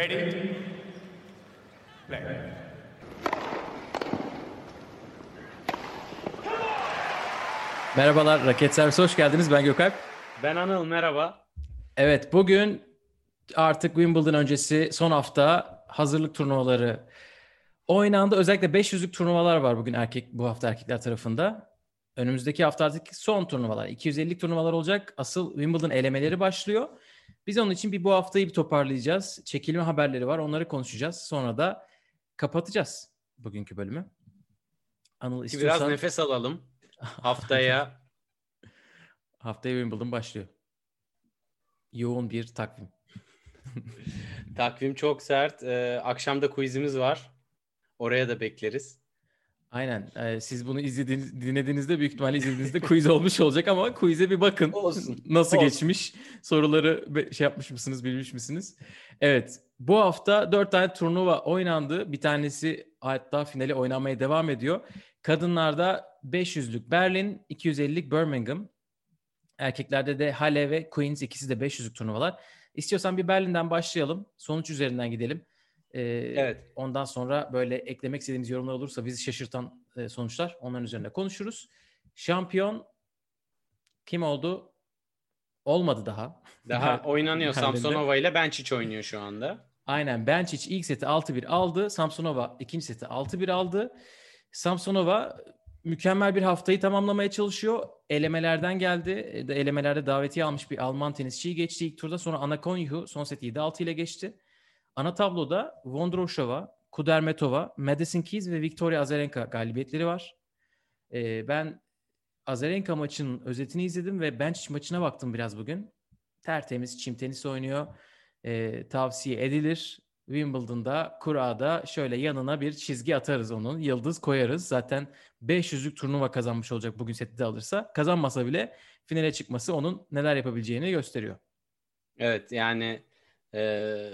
Ready? Play. Merhabalar, Raket Servisi hoş geldiniz. Ben Gökalp. Ben Anıl, merhaba. Evet, bugün artık Wimbledon öncesi son hafta hazırlık turnuvaları oynandı. Özellikle 500'lük turnuvalar var bugün erkek bu hafta erkekler tarafında. Önümüzdeki hafta artık son turnuvalar. 250'lik turnuvalar olacak. Asıl Wimbledon elemeleri başlıyor. Biz onun için bir bu haftayı bir toparlayacağız. Çekilme haberleri var. Onları konuşacağız. Sonra da kapatacağız bugünkü bölümü. Anıl istiyorsan... Biraz nefes alalım. Haftaya haftaya Wimbledon başlıyor. Yoğun bir takvim. takvim çok sert. Ee, akşamda quizimiz var. Oraya da bekleriz. Aynen. Ee, siz bunu izlediğiniz, dinlediğinizde büyük ihtimalle izlediğinizde quiz olmuş olacak ama quiz'e bir bakın. Olsun. Nasıl Olsun. geçmiş? Soruları şey yapmış mısınız, bilmiş misiniz? Evet. Bu hafta dört tane turnuva oynandı. Bir tanesi hatta finali oynanmaya devam ediyor. Kadınlarda 500'lük Berlin, 250'lik Birmingham. Erkeklerde de Halle ve Queens ikisi de 500'lük turnuvalar. İstiyorsan bir Berlin'den başlayalım. Sonuç üzerinden gidelim. Ee, evet. Ondan sonra böyle eklemek istediğimiz yorumlar olursa bizi şaşırtan e, sonuçlar onların üzerinde konuşuruz. Şampiyon kim oldu? Olmadı daha. Daha oynanıyor Samsonova ile Benčić oynuyor şu anda. Aynen Benčić ilk seti 6-1 aldı. Samsonova ikinci seti 6-1 aldı. Samsonova mükemmel bir haftayı tamamlamaya çalışıyor. Elemelerden geldi. E, elemelerde davetiye almış bir Alman tenisçiyi geçti ilk turda. Sonra Ana son seti 7-6 ile geçti. Ana tabloda Vondroshova, Kudermetova, Madison Keys ve Victoria Azarenka galibiyetleri var. Ee, ben Azarenka maçının özetini izledim ve Benčić maçına baktım biraz bugün. Tertemiz çim tenisi oynuyor. Ee, tavsiye edilir. Wimbledon'da kurada şöyle yanına bir çizgi atarız onun. Yıldız koyarız. Zaten 500'lük turnuva kazanmış olacak bugün seti de alırsa. Kazanmasa bile finale çıkması onun neler yapabileceğini gösteriyor. Evet yani e,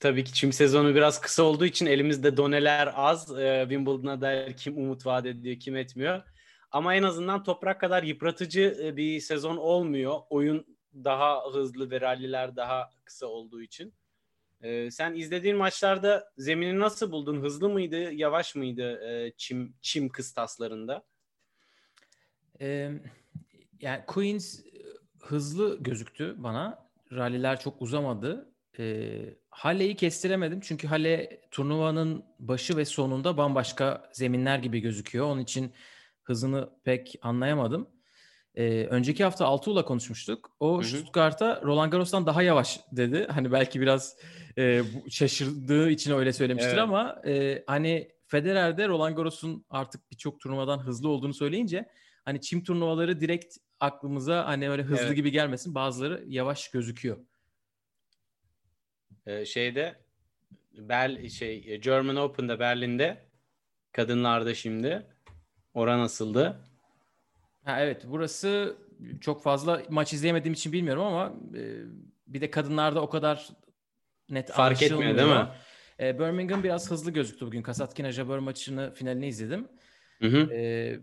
tabii ki çim sezonu biraz kısa olduğu için elimizde doneler az. E, Wimbledon'a dair kim umut vaat ediyor kim etmiyor. Ama en azından toprak kadar yıpratıcı bir sezon olmuyor. Oyun daha hızlı ve ralliler daha kısa olduğu için. Ee, sen izlediğin maçlarda zemini nasıl buldun? Hızlı mıydı, yavaş mıydı e, çim çim kıstaslarında? Ee, yani Queens hızlı gözüktü bana. Ralliler çok uzamadı. Ee, Halle'yi kestiremedim çünkü Halle turnuvanın başı ve sonunda bambaşka zeminler gibi gözüküyor. Onun için hızını pek anlayamadım. Ee, önceki hafta Altuğ'la konuşmuştuk. O Hı-hı. Stuttgart'a Roland Garros'tan daha yavaş dedi. Hani belki biraz e, şaşırdığı için öyle söylemiştir evet. ama e, hani Federer'de Roland Garros'un artık birçok turnuvadan hızlı olduğunu söyleyince hani çim turnuvaları direkt aklımıza hani öyle hızlı evet. gibi gelmesin. Bazıları yavaş gözüküyor. Ee, şeyde Bel şey German Open'da Berlin'de kadınlarda şimdi oran nasıldı? Ha evet burası çok fazla maç izleyemediğim için bilmiyorum ama e, bir de kadınlarda o kadar net fark etmiyor değil mi? E, Birmingham biraz hızlı gözüktü bugün. Kasatkina Jabeur maçını finalini izledim. Hı hı. E,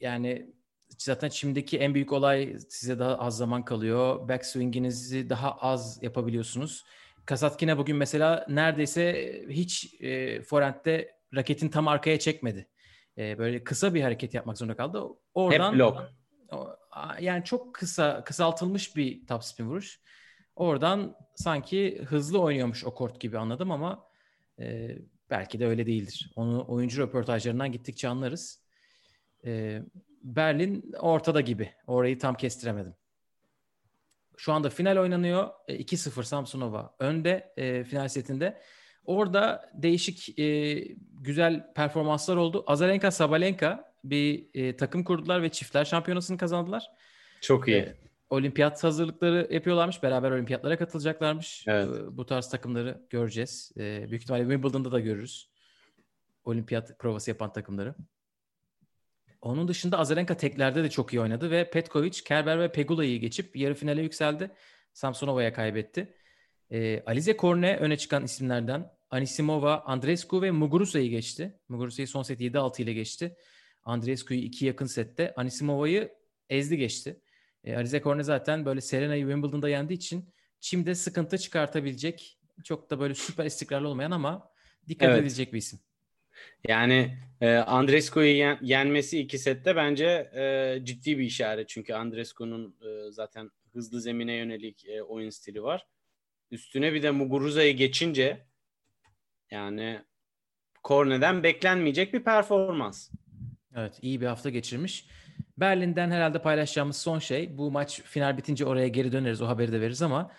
yani zaten şimdiki en büyük olay size daha az zaman kalıyor. Backswing'inizi daha az yapabiliyorsunuz. Kasatkina bugün mesela neredeyse hiç e, forehand'de raketin tam arkaya çekmedi. E, böyle kısa bir hareket yapmak zorunda kaldı. Oradan Hep blok. Yani çok kısa kısaltılmış bir top spin vuruş. Oradan sanki hızlı oynuyormuş o kort gibi anladım ama e, belki de öyle değildir. Onu oyuncu röportajlarından gittikçe anlarız. E, Berlin ortada gibi. Orayı tam kestiremedim. Şu anda final oynanıyor. E, 2-0 Samsonova önde e, final setinde. Orada değişik e, güzel performanslar oldu. Azarenka Sabalenka bir e, takım kurdular ve çiftler şampiyonasını kazandılar. Çok iyi. E, olimpiyat hazırlıkları yapıyorlarmış. Beraber olimpiyatlara katılacaklarmış. Evet. E, bu tarz takımları göreceğiz. E, büyük ihtimalle Wimbledon'da da görürüz. Olimpiyat provası yapan takımları. Onun dışında Azarenka teklerde de çok iyi oynadı ve Petkovic, Kerber ve Pegula'yı geçip yarı finale yükseldi. Samsonova'ya kaybetti. E, Alize Korne öne çıkan isimlerden. Anisimova, Andrescu ve Muguruza'yı geçti. Muguruza'yı son set 7-6 ile geçti. Andrescu'yu iki yakın sette. Anisimova'yı ezdi geçti. E, Alize Korne zaten böyle Serena'yı Wimbledon'da yendiği için çimde sıkıntı çıkartabilecek Çok da böyle süper istikrarlı olmayan ama dikkat Evet. edilecek bir isim. Yani e, Andrescu'yu yen- yenmesi iki sette bence e, ciddi bir işaret. Çünkü Andrescu'nun e, zaten hızlı zemine yönelik e, oyun stili var. Üstüne bir de Muguruza'yı geçince yani Korne'den beklenmeyecek bir performans. Evet iyi bir hafta geçirmiş. Berlin'den herhalde paylaşacağımız son şey bu maç final bitince oraya geri döneriz o haberi de veririz ama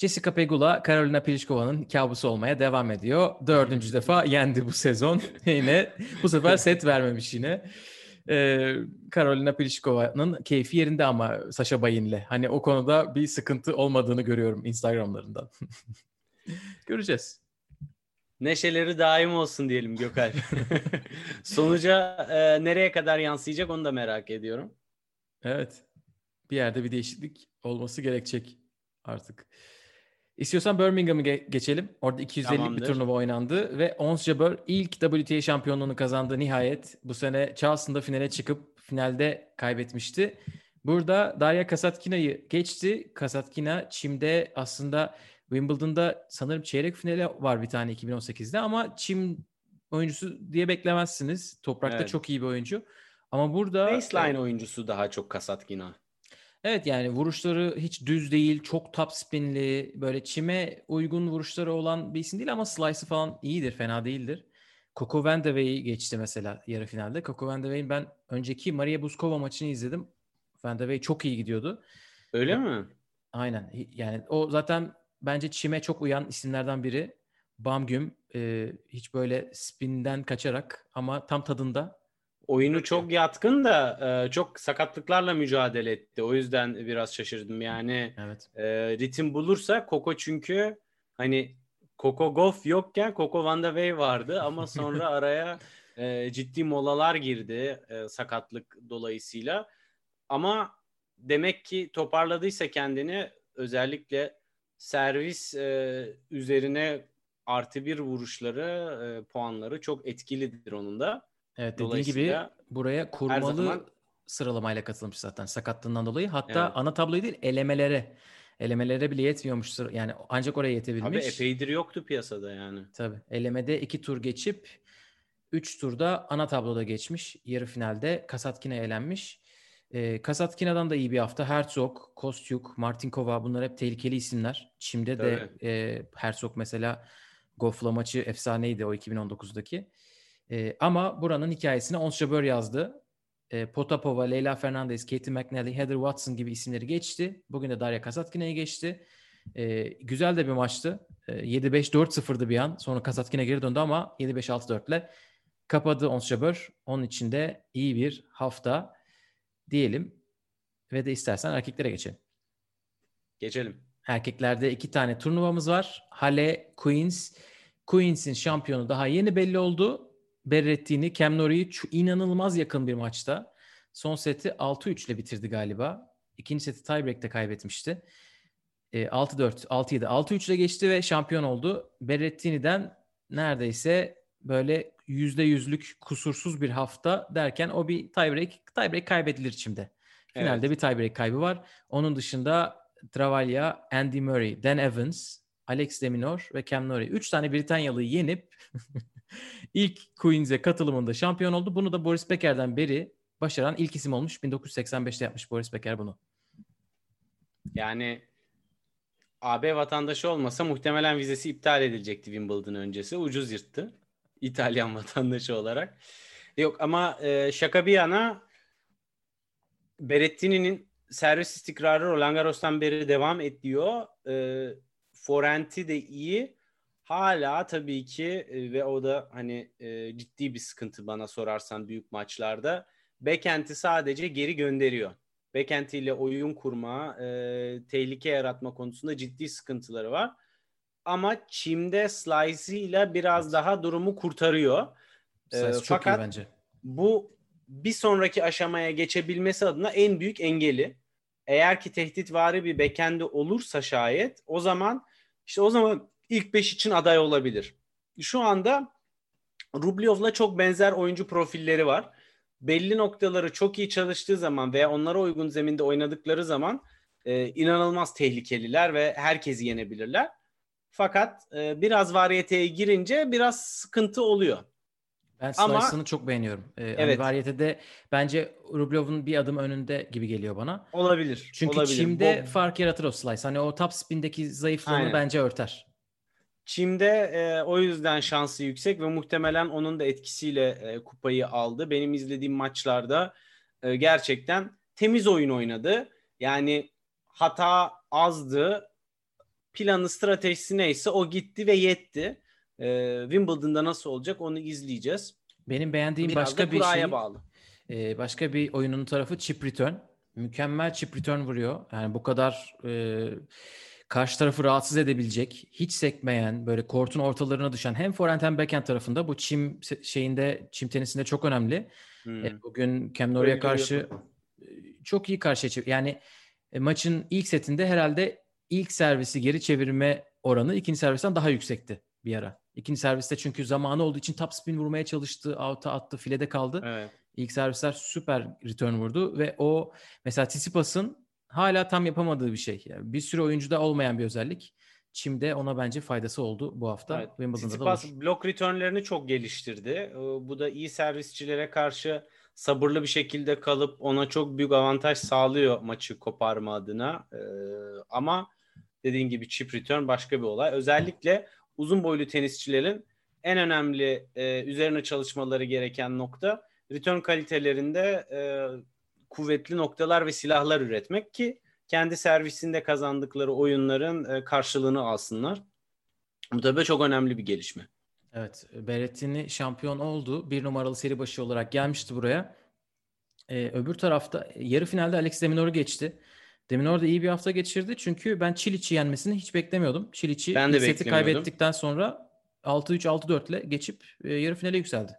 Jessica Pegula Karolina Pliskova'nın kabusu olmaya devam ediyor. Dördüncü defa yendi bu sezon. yine bu sefer set vermemiş yine. Ee, Karolina Pliskova'nın keyfi yerinde ama Sasha Bayin'le. Hani o konuda bir sıkıntı olmadığını görüyorum Instagram'larından. Göreceğiz. Neşeleri daim olsun diyelim Gökalp. Sonuca e, nereye kadar yansıyacak onu da merak ediyorum. Evet. Bir yerde bir değişiklik olması gerekecek artık. İstiyorsan Birmingham'ı ge- geçelim. Orada 250 bir turnuva oynandı ve Ons Jabeur ilk WTA şampiyonluğunu kazandı nihayet. Bu sene Charleston'da finale çıkıp finalde kaybetmişti. Burada Daria Kasatkina'yı geçti. Kasatkina çimde aslında Wimbledon'da sanırım çeyrek finali var bir tane 2018'de ama çim oyuncusu diye beklemezsiniz. Toprakta Evet. çok iyi bir oyuncu. Ama burada Baseline oyuncusu daha çok Kasatkina. Evet yani vuruşları hiç düz değil, çok top spinli, böyle çime uygun vuruşları olan bir isim değil ama slice'ı falan iyidir, fena değildir. Coco Van de Wey'i geçti mesela yarı finalde. Coco Van de Wey'in ben önceki Maria Buskova maçını izledim. Van de Wey çok iyi gidiyordu. Öyle mi? Aynen yani o zaten bence çime çok uyan isimlerden biri. Bamgüm e, hiç böyle spinden kaçarak ama tam tadında. Oyunu çok yatkın da e, çok sakatlıklarla mücadele etti. O yüzden biraz şaşırdım. Yani Evet. e, ritim bulursa Koko çünkü hani Koko Goff yokken Koko Van de Wey vardı ama sonra araya e, ciddi molalar girdi e, sakatlık dolayısıyla. Ama demek ki toparladıysa kendini özellikle servis e, üzerine artı bir vuruşları, e, puanları çok etkilidir onun da. Evet dediğin gibi buraya kurmalı zaman- sıralamayla katılmış zaten sakatlığından dolayı. Hatta Evet. ana tabloyu değil elemelere. Elemelere bile yetmiyormuş. Yani ancak oraya yetebilmiş. Abi epeydir yoktu piyasada yani. Tabii. Elemede iki tur geçip üç turda ana tabloda geçmiş. Yarı finalde Kasatkina'ya elenmiş. Ee, Kasatkina'dan da iyi bir hafta. Herzog, Kostyuk, Martinkova bunlar hep tehlikeli isimler. Çim'de de Tabii. e, Herzog mesela Goff'la maçı efsaneydi o 2019'daki. E, ama buranın hikayesini Ons Jabeur yazdı. E, Potapova, Leyla Fernandez, Katie McNally, Heather Watson gibi isimleri geçti. Bugün de Daria Kasatkina'yı geçti. E, güzel de bir maçtı. E, 7-5-4-0'dı bir an. Sonra Kasatkina geri döndü ama 7-5-6-4 ile kapadı Ons Jabeur. Onun için de iyi bir hafta diyelim. Ve de istersen erkeklere geçelim. Geçelim. Erkeklerde iki tane turnuvamız var. Halle Queens. Queens'in şampiyonu daha yeni belli oldu. Berrettini, Cam Norrie'yi inanılmaz yakın bir maçta. Son seti 6-3 ile bitirdi galiba. İkinci seti tiebreak'te kaybetmişti. E, 6-4, 6-7, 6-3 ile geçti ve şampiyon oldu. Berrettini'den neredeyse böyle %100'lük kusursuz bir hafta derken o bir tiebreak, tiebreak kaybedilir şimdi. Finalde Evet. bir tiebreak kaybı var. Onun dışında Travaglia, Andy Murray, Dan Evans, Alex de Minaur ve Cam Norrie. Üç tane Britanyalı'yı yenip ilk Queens'e katılımında şampiyon oldu. Bunu da Boris Becker'den beri başaran ilk isim olmuş. 1985'te yapmış Boris Becker bunu. Yani AB vatandaşı olmasa muhtemelen vizesi iptal edilecekti Wimbledon öncesi. Ucuz yırttı. İtalyan vatandaşı olarak. Yok ama e, şaka bir yana Berrettini'nin servis istikrarı Roland Garros'tan beri devam ediyor. E, forenti de iyi. Hala tabii ki e, ve o da hani e, ciddi bir sıkıntı bana sorarsan büyük maçlarda. Backhand'i sadece geri gönderiyor. Backhand ile oyun kurma, e, tehlike yaratma konusunda ciddi sıkıntıları var. Ama çimde slice ile biraz daha durumu kurtarıyor. E, Size çok fakat iyi bence. bu bir sonraki aşamaya geçebilmesi adına en büyük engeli. Eğer ki tehditvari bir backhand'i olursa şayet o zaman işte o zaman ilk 5 için aday olabilir. Şu anda Rublev'la çok benzer oyuncu profilleri var. Belli noktaları çok iyi çalıştığı zaman veya onlara uygun zeminde oynadıkları zaman e, inanılmaz tehlikeliler ve herkesi yenebilirler. Fakat e, biraz variyeteye girince biraz sıkıntı oluyor. Ben Ama- Slice'ını çok beğeniyorum. Ee, hani Evet. variyetede bence Rublev'in bir adım önünde gibi geliyor bana. Olabilir. Çünkü olabilir. Çim'de Bob- fark yaratır o Slice. Hani o top spin'deki zayıflığını Aynen. bence örter. Çim'de e, o yüzden şansı yüksek ve muhtemelen onun da etkisiyle e, kupayı aldı. Benim izlediğim maçlarda e, gerçekten temiz oyun oynadı. Yani hata azdı. Planı, stratejisi neyse o gitti ve yetti. E, Wimbledon'da nasıl olacak onu izleyeceğiz. Benim beğendiğim Biraz başka bir şey, bağlı. e, başka bir oyunun tarafı chip return. Mükemmel chip return vuruyor. Yani bu kadar e, karşı tarafı rahatsız edebilecek, hiç sekmeyen, böyle kortun ortalarına düşen hem forehand hem backhand tarafında bu çim şeyinde, çim tenisinde çok önemli. Hmm. E, bugün Cam Norrie'ye karşı e, çok iyi karşıya çevir. Yani e, maçın ilk setinde herhalde ilk servisi geri çevirme oranı ikinci servisten daha yüksekti bir ara. İkinci serviste çünkü zamanı olduğu için top spin vurmaya çalıştı, out'a attı, filede kaldı. Evet. İlk servisler süper return vurdu ve o mesela Tsitsipas'ın hala tam yapamadığı bir şey. Yani bir sürü oyuncuda olmayan bir özellik. Çim'de ona bence faydası oldu bu hafta. Evet. Wimbledon'da da olur. blok returnlerini çok geliştirdi. Ee, Bu da iyi servisçilere karşı sabırlı bir şekilde kalıp ona çok büyük avantaj sağlıyor maçı koparma adına. Ee, Ama dediğin gibi chip return başka bir olay. Özellikle uzun boylu tenisçilerin en önemli e, üzerine çalışmaları gereken nokta return kalitelerinde e, kuvvetli noktalar ve silahlar üretmek ki kendi servisinde kazandıkları oyunların e, karşılığını alsınlar. Bu tabii çok önemli bir gelişme. Evet, Berrettini şampiyon oldu. Bir numaralı seri başı olarak gelmişti buraya. Ee, öbür tarafta yarı finalde Alex de Minaur'u geçti. De Minaur da iyi bir hafta geçirdi. Çünkü ben Çiliç'i yenmesini hiç beklemiyordum. Çiliç'i seti kaybettikten sonra 6-3, 6-4 ile geçip e, yarı finale yükseldi.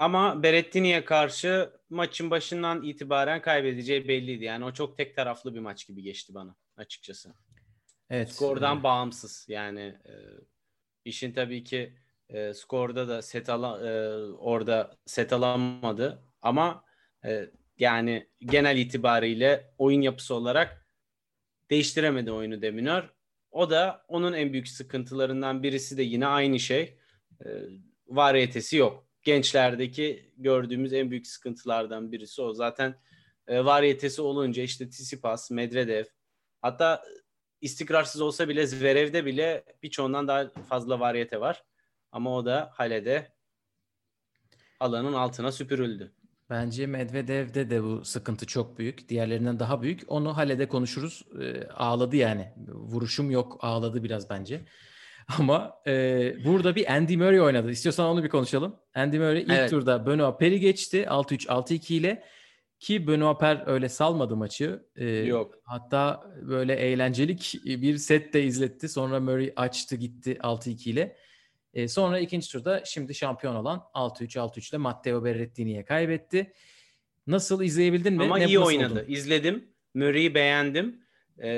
Ama Berrettini'ye karşı maçın başından itibaren kaybedeceği belliydi. Yani o çok tek taraflı bir maç gibi geçti bana açıkçası. Evet. Skordan e, bağımsız. Yani e, işin tabii ki e, skorda da set ala, e, orada set alamadı. Ama e, yani genel itibariyle oyun yapısı olarak değiştiremedi oyunu Deminör. O da onun en büyük sıkıntılarından birisi de yine aynı şey. E, variyetesi yok. Gençlerdeki gördüğümüz en büyük sıkıntılardan birisi o. Zaten e, variyetesi olunca işte Tsitsipas, Medvedev hatta istikrarsız olsa bile Zverev'de bile birçoğundan daha fazla variyete var. Ama o da Hale'de alanın altına süpürüldü. Bence Medvedev'de de bu sıkıntı çok büyük. Diğerlerinden daha büyük. Onu Hale'de konuşuruz. Ee, ağladı yani. Vuruşum yok. Ağladı biraz bence. Ama e, burada bir Andy Murray oynadı. İstiyorsan onu bir konuşalım. Andy Murray ilk Evet. turda Benoit Paire geçti. 6-3, 6-2 ile. Ki Benoit Paire öyle salmadı maçı. Ee, Yok. Hatta böyle eğlencelik bir set de izletti. Sonra Murray açtı gitti 6-2 ile. E, sonra ikinci turda şimdi şampiyon olan 6-3 6-3 ile Matteo Berrettini'ye kaybetti. Nasıl izleyebildin mi? Ama Ne- iyi oynadı. buldun? İzledim. Murray'i beğendim. Ee,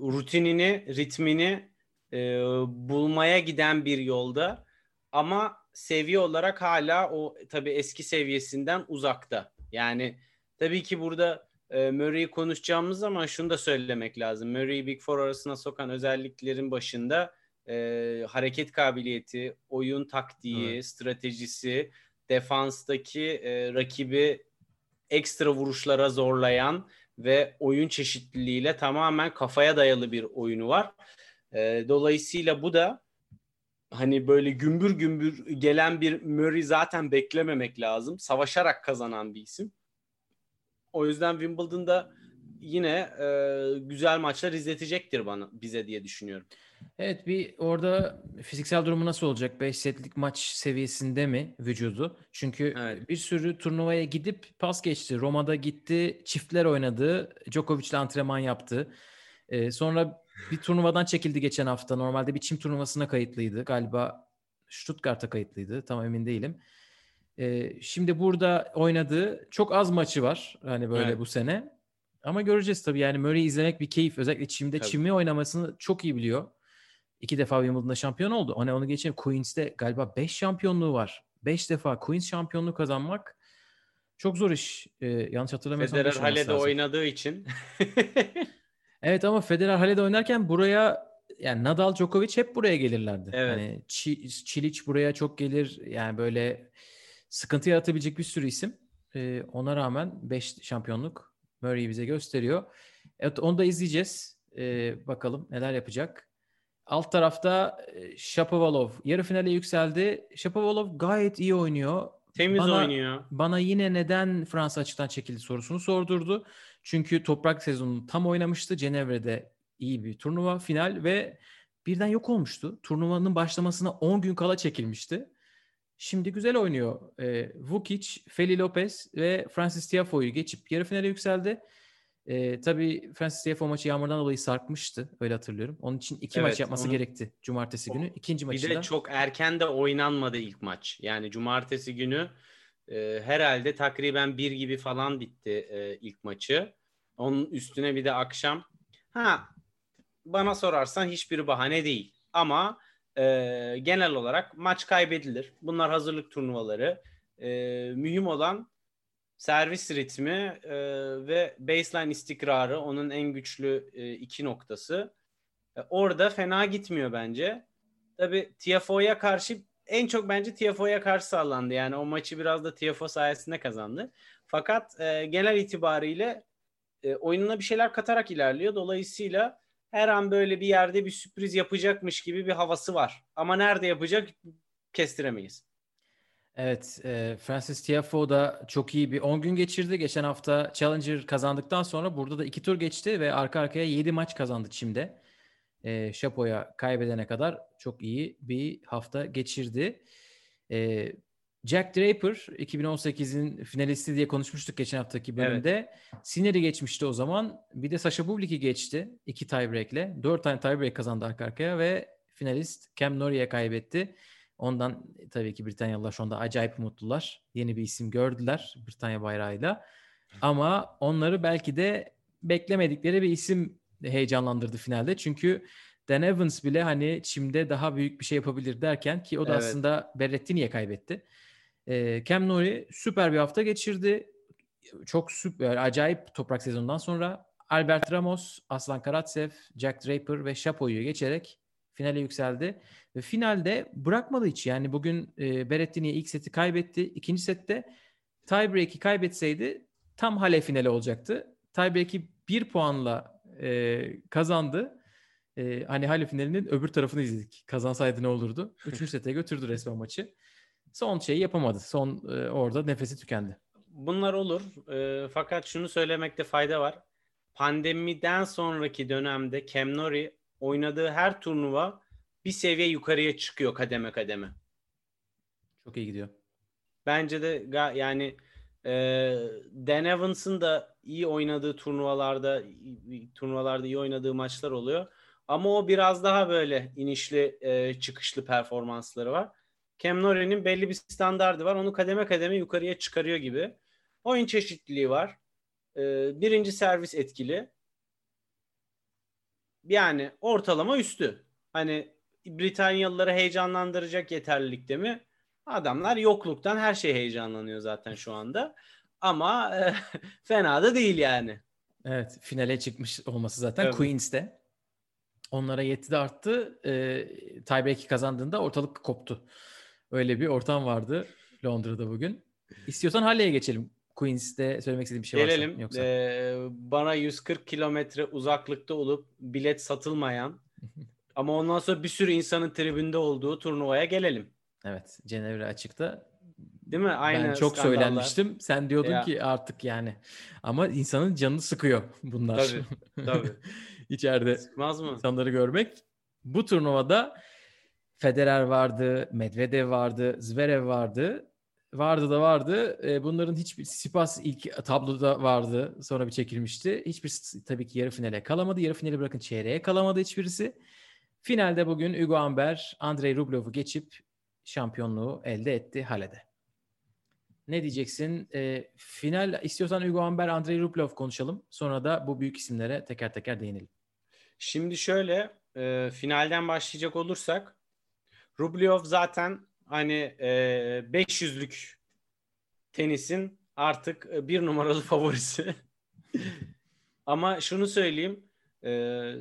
rutinini, ritmini e, bulmaya giden bir yolda. Ama seviye olarak hala o tabii eski seviyesinden uzakta. Yani tabii ki burada e, Murray'i konuşacağımız zaman şunu da söylemek lazım. Murray'i Big Four arasına sokan özelliklerin başında e, hareket kabiliyeti, oyun taktiği, Evet. stratejisi, defanstaki e, rakibi ekstra vuruşlara zorlayan ve oyun çeşitliliğiyle tamamen kafaya dayalı bir oyunu var. E, dolayısıyla bu da hani böyle gümbür gümbür gelen bir Murray zaten beklememek lazım. Savaşarak kazanan bir isim. O yüzden Wimbledon'da yine e, güzel maçlar izletecektir bana bize diye düşünüyorum. Evet bir orada fiziksel durumu nasıl olacak? 5 setlik maç seviyesinde mi vücudu? Çünkü Evet. bir sürü turnuvaya gidip pas geçti. Roma'da gitti, çiftler oynadı. Djokovic'le antrenman yaptı. Ee, sonra bir turnuvadan çekildi geçen hafta. Normalde bir çim turnuvasına kayıtlıydı. Galiba Stuttgart'a kayıtlıydı. Tam emin değilim. Ee, şimdi burada oynadığı çok az maçı var. Hani böyle Evet. bu sene. Ama göreceğiz tabii. Yani Murray'i izlemek bir keyif. Özellikle çimde Tabii. çimi oynamasını çok iyi biliyor. İki defa Wimbledon'da şampiyon oldu. Hani onu geçelim. Queens'te galiba 5 şampiyonluğu var. 5 defa Queens şampiyonluğu kazanmak çok zor iş. Ee, yanlış hatırlamıyorsam Federer Hale'de oynadığı için Evet ama Federer Hale'de oynarken buraya yani Nadal, Djokovic hep buraya gelirlerdi. Evet. Hani Çi- Çiliç buraya çok gelir. Yani böyle sıkıntı yaratabilecek bir sürü isim. Ee, ona rağmen 5 şampiyonluk Murray bize gösteriyor. Evet onu da izleyeceğiz. Ee, bakalım neler yapacak. Alt tarafta e, Shapovalov yarı finale yükseldi. Shapovalov gayet iyi oynuyor. Temiz Bana- oynuyor. Bana yine neden Fransa açıktan çekildi sorusunu sordurdu. Çünkü toprak sezonunu tam oynamıştı. Cenevre'de iyi bir turnuva final ve birden yok olmuştu. Turnuvanın başlamasına 10 gün kala çekilmişti. Şimdi güzel oynuyor. Ee, Vukic, Feli Lopez ve Francis Tiafoe'yu geçip yarı finale yükseldi. Ee, tabii Francis Tiafoe maçı yağmurdan dolayı sarkmıştı. Öyle hatırlıyorum. Onun için iki maç Evet, yapması onu- gerekti cumartesi günü. İkinci Bir maçı de da çok erken de oynanmadı ilk maç. Yani cumartesi günü e, herhalde takriben bir gibi falan bitti e, ilk maçı. Onun üstüne bir de akşam. Ha bana sorarsan hiçbir bahane değil. Ama e, genel olarak maç kaybedilir. Bunlar hazırlık turnuvaları. E, mühim olan servis ritmi e, ve baseline istikrarı onun en güçlü e, iki noktası. E, orada fena gitmiyor bence. Tabii Tiafoe'ya karşı en çok bence Tiafoe'ya karşı sağlandı. Yani o maçı biraz da Tiafoe sayesinde kazandı. Fakat e, genel itibariyle e, oyununa bir şeyler katarak ilerliyor. Dolayısıyla her an böyle bir yerde bir sürpriz yapacakmış gibi bir havası var. Ama nerede yapacak kestiremeyiz. Evet, e, Francis Tiafoe da çok iyi bir 10 gün geçirdi. Geçen hafta Challenger kazandıktan sonra burada da iki tur geçti ve arka arkaya 7 maç kazandı Çim'de. E, Şapo'ya kaybedene kadar çok iyi bir hafta geçirdi. E, Jack Draper 2018'in finalisti diye konuşmuştuk geçen haftaki bölümde. Sinner'i geçmişti o zaman. Bir de Sasha Bublik'i geçti. iki tiebreak'le. Dört tane tiebreak kazandı arka arkaya ve finalist Cam Norrie'ye kaybetti. Ondan tabii ki Britanyalılar şu anda acayip mutlular. Yeni bir isim gördüler Britanya bayrağıyla. Ama onları belki de beklemedikleri bir isim heyecanlandırdı finalde. Çünkü Dan Evans bile hani çimde daha büyük bir şey yapabilir derken ki o da Evet. aslında Berrettini'ye kaybetti. Ee, Cam Norrie süper bir hafta geçirdi. Çok süper, acayip toprak sezonundan sonra Albert Ramos, Aslan Karatsev, Jack Draper ve Shapo'yu geçerek finale yükseldi. Ve finalde bırakmadı hiç. Yani bugün e, Berrettini'ye ilk seti kaybetti. İkinci sette tiebreak'i kaybetseydi tam hale finali olacaktı. Tiebreak'i bir puanla e, kazandı. E, hani hale finalinin öbür tarafını izledik. Kazansaydı ne olurdu? Üçüncü sete götürdü resmen maçı. Son şeyi yapamadı. Son e, orada nefesi tükendi. Bunlar olur. E, fakat şunu söylemekte fayda var. Pandemiden sonraki dönemde Cam oynadığı her turnuva bir seviye yukarıya çıkıyor kademe kademe. Çok iyi gidiyor. Bence de yani e, Dan Evans'ın da iyi oynadığı turnuvalarda turnuvalarda iyi oynadığı maçlar oluyor. Ama o biraz daha böyle inişli e, çıkışlı performansları var. Cam Norrie'nin belli bir standardı var. Onu kademe kademe yukarıya çıkarıyor gibi. Oyun çeşitliliği var. E, birinci servis etkili. Yani ortalama üstü. Hani Britanyalıları heyecanlandıracak yeterlilikte mi? Adamlar yokluktan her şey heyecanlanıyor zaten şu anda. Ama e, fena da değil yani. Evet finale çıkmış olması zaten Evet. Queens'te. Onlara yetti de arttı. E, tiebreak'i kazandığında ortalık koptu. Öyle bir ortam vardı Londra'da bugün. İstiyorsan Halley'e geçelim. Queens'te söylemek istediğim bir şey varsa. Gelelim. Yoksa. Ee, bana 140 kilometre uzaklıkta olup bilet satılmayan ama ondan sonra bir sürü insanın tribünde olduğu turnuvaya gelelim. Evet Cenevre açıkta. Değil mi? Aynı ben çok skandallar. söylenmiştim. Sen diyordun Ya. ki artık yani. Ama insanın canını sıkıyor bunlar. Tabii, tabii. İçeride Sıkmaz mı? insanları görmek. Bu turnuvada Federer vardı, Medvedev vardı, Zverev vardı. Vardı da vardı. E, bunların hiçbir Sipas ilk tabloda vardı. Sonra bir çekilmişti. Hiçbir tabii ki yarı finale kalamadı. Yarı finali bırakın çeyreğe kalamadı hiçbirisi. Finalde bugün Hugo Amber, Andrei Rublev'u geçip şampiyonluğu elde etti Hale'de. Ne diyeceksin? E, final istiyorsan Hugo Amber, Andrei Rublev konuşalım. Sonra da bu büyük isimlere teker teker değinelim. Şimdi şöyle e, finalden başlayacak olursak Rublev zaten hani e, 500'lük tenisin artık e, bir numaralı favorisi. Ama şunu söyleyeyim e,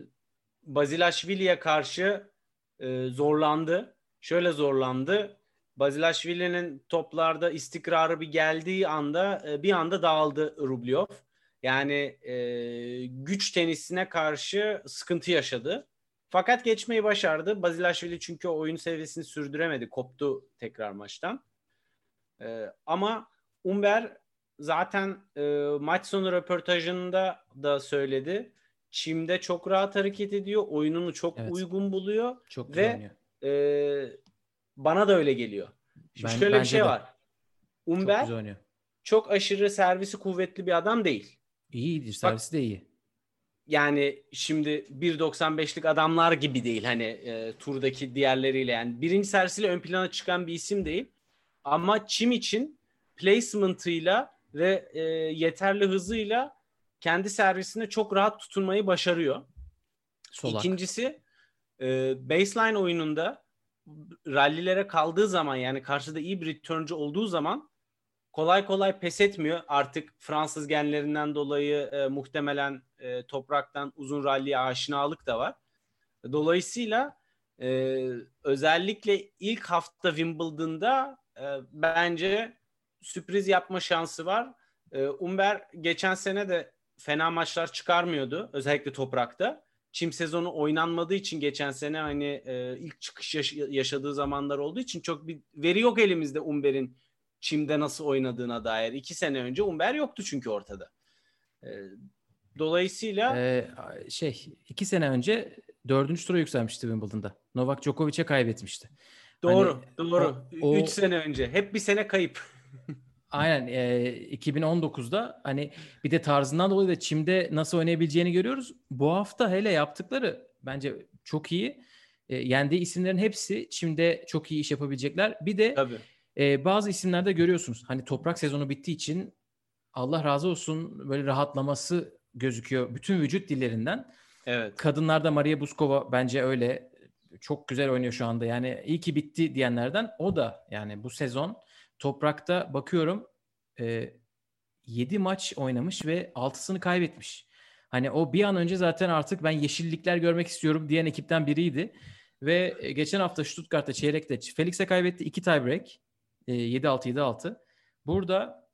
Bazilashvili'ye karşı e, zorlandı. Şöyle zorlandı. Bazilashvili'nin toplarda istikrarı bir geldiği anda e, bir anda dağıldı Rublev. Yani e, güç tenisine karşı sıkıntı yaşadı. Fakat geçmeyi başardı. Bazilashvili çünkü oyun seviyesini sürdüremedi. Koptu tekrar maçtan. E, ama Umber zaten e, maç sonu röportajında da söyledi. Çim'de çok rahat hareket ediyor. Oyununu çok Evet. uygun buluyor. Çok Ve- güzel oynuyor. E, bana da öyle geliyor. Şimdi Ben- şöyle bir şey de. var. Çok Umber oynuyor. çok aşırı servisi kuvvetli bir adam değil. İyidir. Servisi de iyi. Yani şimdi 1.95'lik adamlar gibi değil hani e, turdaki diğerleriyle yani birinci servisiyle ön plana çıkan bir isim değil. Ama Çim için placement'ıyla ve e, yeterli hızıyla kendi servisine çok rahat tutunmayı başarıyor. Solak. İkincisi e, baseline oyununda rallilere kaldığı zaman yani karşıda iyi bir returncu olduğu zaman kolay kolay pes etmiyor. Artık Fransız genlerinden dolayı e, muhtemelen e, topraktan uzun ralliye aşinalık da var. Dolayısıyla e, özellikle ilk hafta Wimbledon'da e, bence sürpriz yapma şansı var. E, Umber geçen sene de fena maçlar çıkarmıyordu. Özellikle toprakta. Çim sezonu oynanmadığı için geçen sene hani e, ilk çıkış yaş- yaşadığı zamanlar olduğu için çok bir veri yok elimizde Umber'in Çim'de nasıl oynadığına dair. İki sene önce Umber yoktu çünkü ortada. E, dolayısıyla Ee, şey iki sene önce dördüncü tura yükselmişti Wimbledon'da. Novak Djokovic'e kaybetmişti. doğru hani doğru. o- Üç o- sene önce. Hep bir sene kayıp. Aynen e, 2019'da hani bir de tarzından dolayı da Çim'de nasıl oynayabileceğini görüyoruz. Bu hafta hele yaptıkları bence çok iyi. E, yendiği isimlerin hepsi Çim'de çok iyi iş yapabilecekler. Bir de Tabii. e, bazı isimlerde görüyorsunuz. Hani toprak sezonu bittiği için Allah razı olsun böyle rahatlaması gözüküyor bütün vücut dillerinden. Evet. Kadınlarda Maria Buskova bence öyle çok güzel oynuyor şu anda. Yani iyi ki bitti diyenlerden o da yani bu sezon toprakta bakıyorum 7 maç oynamış ve 6'sını kaybetmiş. Hani o bir an önce zaten artık ben yeşillikler görmek istiyorum diyen ekipten biriydi. Ve e, geçen hafta Stuttgart'ta çeyrekte Felix'e kaybetti. 2 tiebreak. E, 7-6 7-6. Burada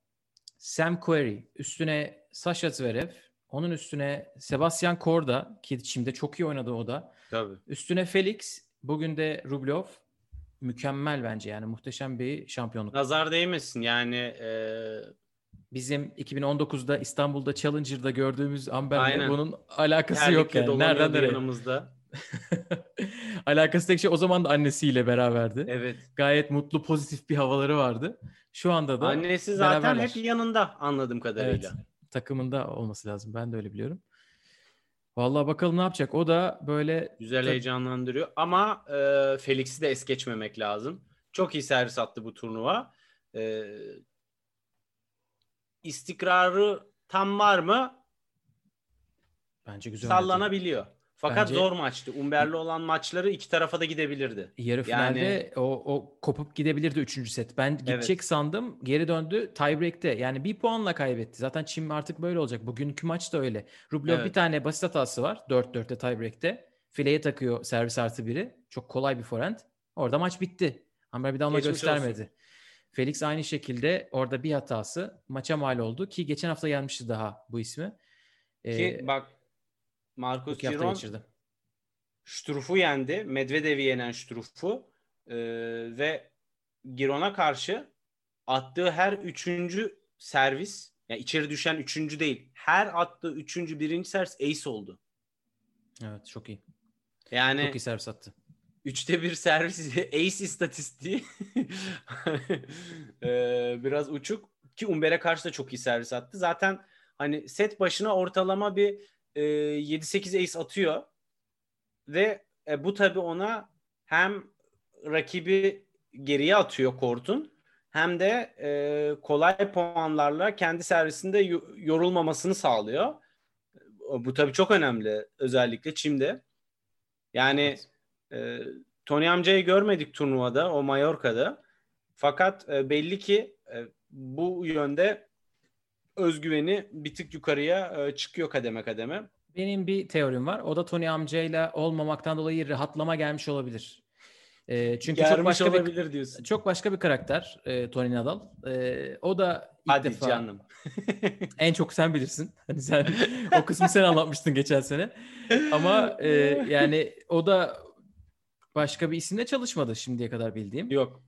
Sam Querrey, üstüne Sasha Zverev, onun üstüne Sebastian Korda ki şimdi çok iyi oynadı o da. Tabii. Üstüne Felix, bugün de Rublev. Mükemmel bence yani muhteşem bir şampiyonluk. Nazar değmesin yani e, Bizim 2019'da İstanbul'da Challenger'da gördüğümüz Amber'le bunun alakası yok yani. Nereden nereye? yanımızda. alakası tek şey o zaman da annesiyle beraberdi. Evet. Gayet mutlu pozitif bir havaları vardı. Şu anda da Annesi zaten beraberler. hep yanında anladığım kadarıyla. Evet. takımında olması lazım. Ben de öyle biliyorum. Vallahi bakalım ne yapacak. O da böyle Güzel Tabii. heyecanlandırıyor. Ama e, Felix'i de es geçmemek lazım. Çok iyi servis attı bu turnuva. E, istikrarı tam var mı? bence güzel oynadı. Sallanabiliyor. Fakat Bence- zor maçtı. Umberli olan maçları iki tarafa da gidebilirdi. Yarı Yani- finalde o, o kopup gidebilirdi üçüncü set. Ben gidecek sandım. Geri döndü. Tiebreak'te. Yani bir puanla kaybetti. Zaten Çin artık böyle olacak. Bugünkü maç da öyle. Rublev Evet. bir tane basit hatası var. 4-4'te tiebreak'te. Fileye takıyor servis artı biri. Çok kolay bir forehand. Orada maç bitti. Amber bir daha ona göstermedi. Felix aynı şekilde orada bir hatası maça mal oldu ki geçen hafta gelmişti daha bu ismi. Ki Ee, bak Hafta Giron. Struff'u yendi. Medvedev'i yenen Struff'u Ee, ve Giron'a karşı attığı her üçüncü servis yani içeri düşen üçüncü değil. Her attığı üçüncü birinci servis ace oldu. Evet çok iyi. Yani Çok iyi servis attı. üçte bir servis ace istatistiği Ee, biraz uçuk ki Umber'e karşı da çok iyi servis attı. Zaten hani set başına ortalama bir e, 7-8 ace atıyor ve e, bu tabii ona hem rakibi geriye atıyor kortun hem de e, kolay puanlarla kendi servisinde yo- yorulmamasını sağlıyor. Bu tabii çok önemli özellikle Çim'de. Yani e, Tony amcayı görmedik turnuvada o Mallorca'da. Fakat e, belli ki e, bu yönde özgüveni bir tık yukarıya e, çıkıyor kademe kademe. Benim bir teorim var. O da Tony amcayla olmamaktan dolayı rahatlama gelmiş olabilir. E, çünkü Germiş çok başka olabilir bir diyorsun. çok başka bir karakter e, Tony Nadal. E, o da ilk Hadi defa canım. en çok sen bilirsin. Hani sen o kısmı sen anlatmıştın geçen sene. Ama e, yani o da başka bir isimle çalışmadı şimdiye kadar bildiğim. Yok.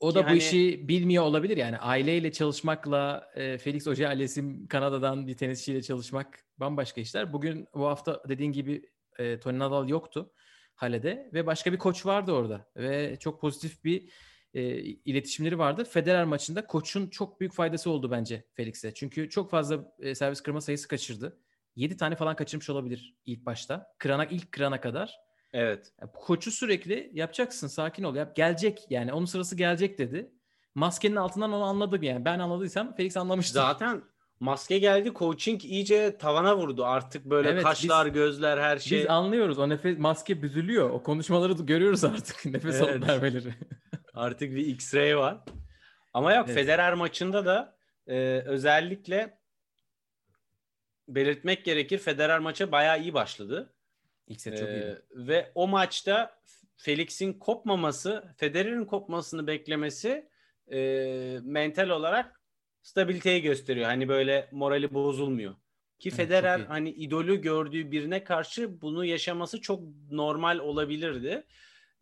O Ki da bu hani- işi bilmiyor olabilir yani aileyle çalışmakla e, Felix Hoca Ales'im Kanada'dan bir tenisçiyle çalışmak bambaşka işler. Bugün bu hafta dediğin gibi e, Tony Nadal yoktu Hale'de ve başka bir koç vardı orada ve çok pozitif bir e, iletişimleri vardı. Federer maçında koçun çok büyük faydası oldu bence Felix'e. Çünkü çok fazla e, servis kırma sayısı kaçırdı. 7 tane falan kaçırmış olabilir ilk başta. Kırana ilk kırana kadar. Evet. Koçu sürekli yapacaksın sakin ol yap gelecek yani onun sırası gelecek dedi. Maskenin altından onu anladım yani ben anladıysam Felix anlamıştı. Zaten maske geldi. Coaching iyice tavana vurdu. Artık böyle Evet, kaşlar, biz- gözler her şey. Biz anlıyoruz o nefes maske büzülüyor o konuşmaları da görüyoruz artık nefes alıp Evet. vermeleri. Artık bir X-ray var. Ama yok Evet. Federer maçında da e, özellikle belirtmek gerekir. Federer maça bayağı iyi başladı. İlk set çok Ee, iyiydi. ve o maçta Felix'in kopmaması, Federer'in kopmasını beklemesi e, mental olarak stabiliteyi gösteriyor. Hani böyle morali bozulmuyor. Ki Federer hani idolü gördüğü birine karşı bunu yaşaması çok normal olabilirdi.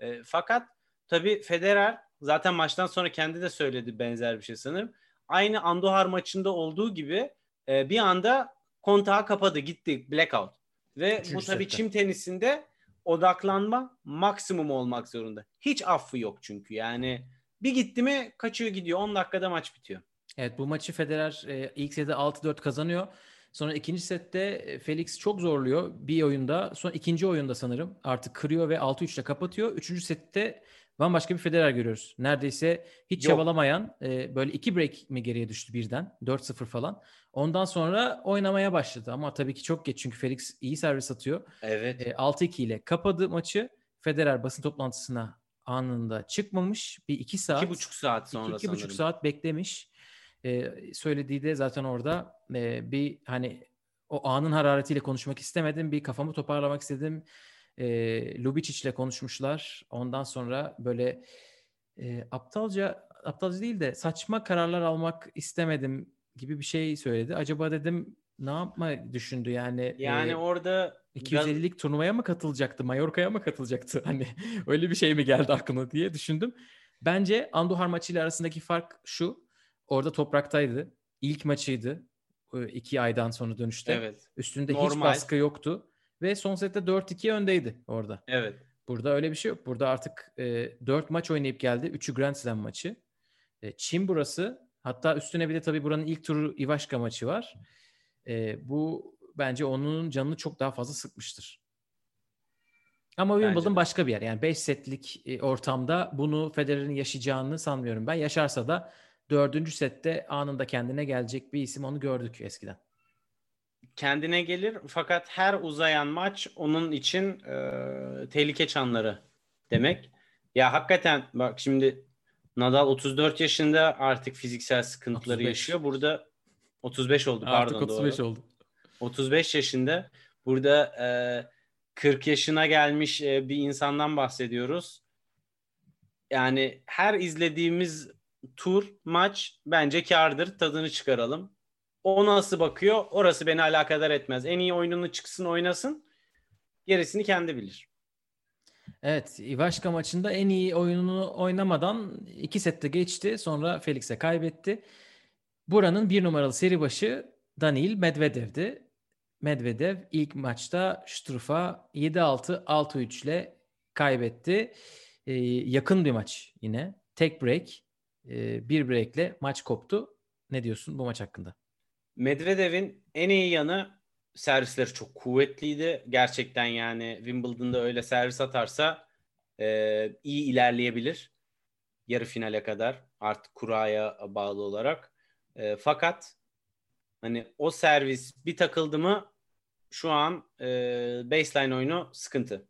E, fakat tabii Federer zaten maçtan sonra kendi de söyledi benzer bir şey sanırım. Aynı Andohar maçında olduğu gibi e, bir anda kontağı kapadı gitti blackout. Ve Üçüncü bu tabii sette. çim tenisinde odaklanma maksimum olmak zorunda. Hiç affı yok çünkü yani bir gitti mi kaçıyor gidiyor 10 dakikada maç bitiyor. Evet bu maçı Federer e, ilk sette 6-4 kazanıyor. Sonra ikinci sette e, Felix çok zorluyor bir oyunda. Sonra ikinci oyunda sanırım artık kırıyor ve 6-3 ile kapatıyor. Üçüncü sette bambaşka bir Federer görüyoruz. Neredeyse hiç Yok. çabalamayan e, böyle iki break mi geriye düştü birden 4-0 falan. Ondan sonra oynamaya başladı ama tabii ki çok geç çünkü Felix iyi servis atıyor. Evet. E, 6-2 ile kapadı maçı. Federer basın toplantısına anında çıkmamış. Bir iki saat. İki buçuk saat sonra iki, iki sanırım. buçuk saat beklemiş. Ee, söylediği de zaten orada e, bir hani o anın hararetiyle konuşmak istemedim. Bir kafamı toparlamak istedim. E, Lubicic ile konuşmuşlar. Ondan sonra böyle e, aptalca aptalca değil de saçma kararlar almak istemedim gibi bir şey söyledi. Acaba dedim ne yapma düşündü yani? Yani e, orada 250'lik turnuvaya mı katılacaktı? Mallorca'ya mı katılacaktı? Hani öyle bir şey mi geldi aklına diye düşündüm. Bence Anduhar maçıyla arasındaki fark şu. Orada topraktaydı. İlk maçıydı. e, iki aydan sonra dönüşte. Evet. Üstünde hiç Normal. baskı yoktu. Ve son sette 4-2 öndeydi orada. Evet. Burada öyle bir şey yok. Burada artık e, 4 maç oynayıp geldi. 3'ü Grand Slam maçı. E, Çin burası. Hatta üstüne bir de tabii buranın ilk turu Ivaşka maçı var. E, bu bence onun canını çok daha fazla sıkmıştır. Ama Wimbledon başka bir yer. Yani 5 setlik e, ortamda bunu Federer'in yaşayacağını sanmıyorum ben. Yaşarsa da dördüncü sette anında kendine gelecek bir isim onu gördük eskiden. Kendine gelir fakat her uzayan maç onun için e, tehlike çanları demek. Ya hakikaten bak şimdi Nadal 34 yaşında artık fiziksel sıkıntıları 35. yaşıyor. Burada 35 oldu Artık pardon 35 doğru. oldu. 35 yaşında burada e, 40 yaşına gelmiş e, bir insandan bahsediyoruz. Yani her izlediğimiz tur, maç bence kardır. Tadını çıkaralım. O nasıl bakıyor? Orası beni alakadar etmez. En iyi oyununu çıksın oynasın. Gerisini kendi bilir. Evet, Ivaşka maçında en iyi oyununu oynamadan iki sette geçti. Sonra Felix'e kaybetti. Buranın bir numaralı seri başı Daniil Medvedev'di. Medvedev ilk maçta Struff'a 7-6, 6-3 ile kaybetti. Ee, yakın bir maç yine. Tek break, e, bir breakle maç koptu. Ne diyorsun bu maç hakkında? Medvedev'in en iyi yanı servisleri çok kuvvetliydi. Gerçekten yani Wimbledon'da öyle servis atarsa e, iyi ilerleyebilir. Yarı finale kadar artık kuraya bağlı olarak. E, fakat hani o servis bir takıldı mı şu an e, baseline oyunu sıkıntı.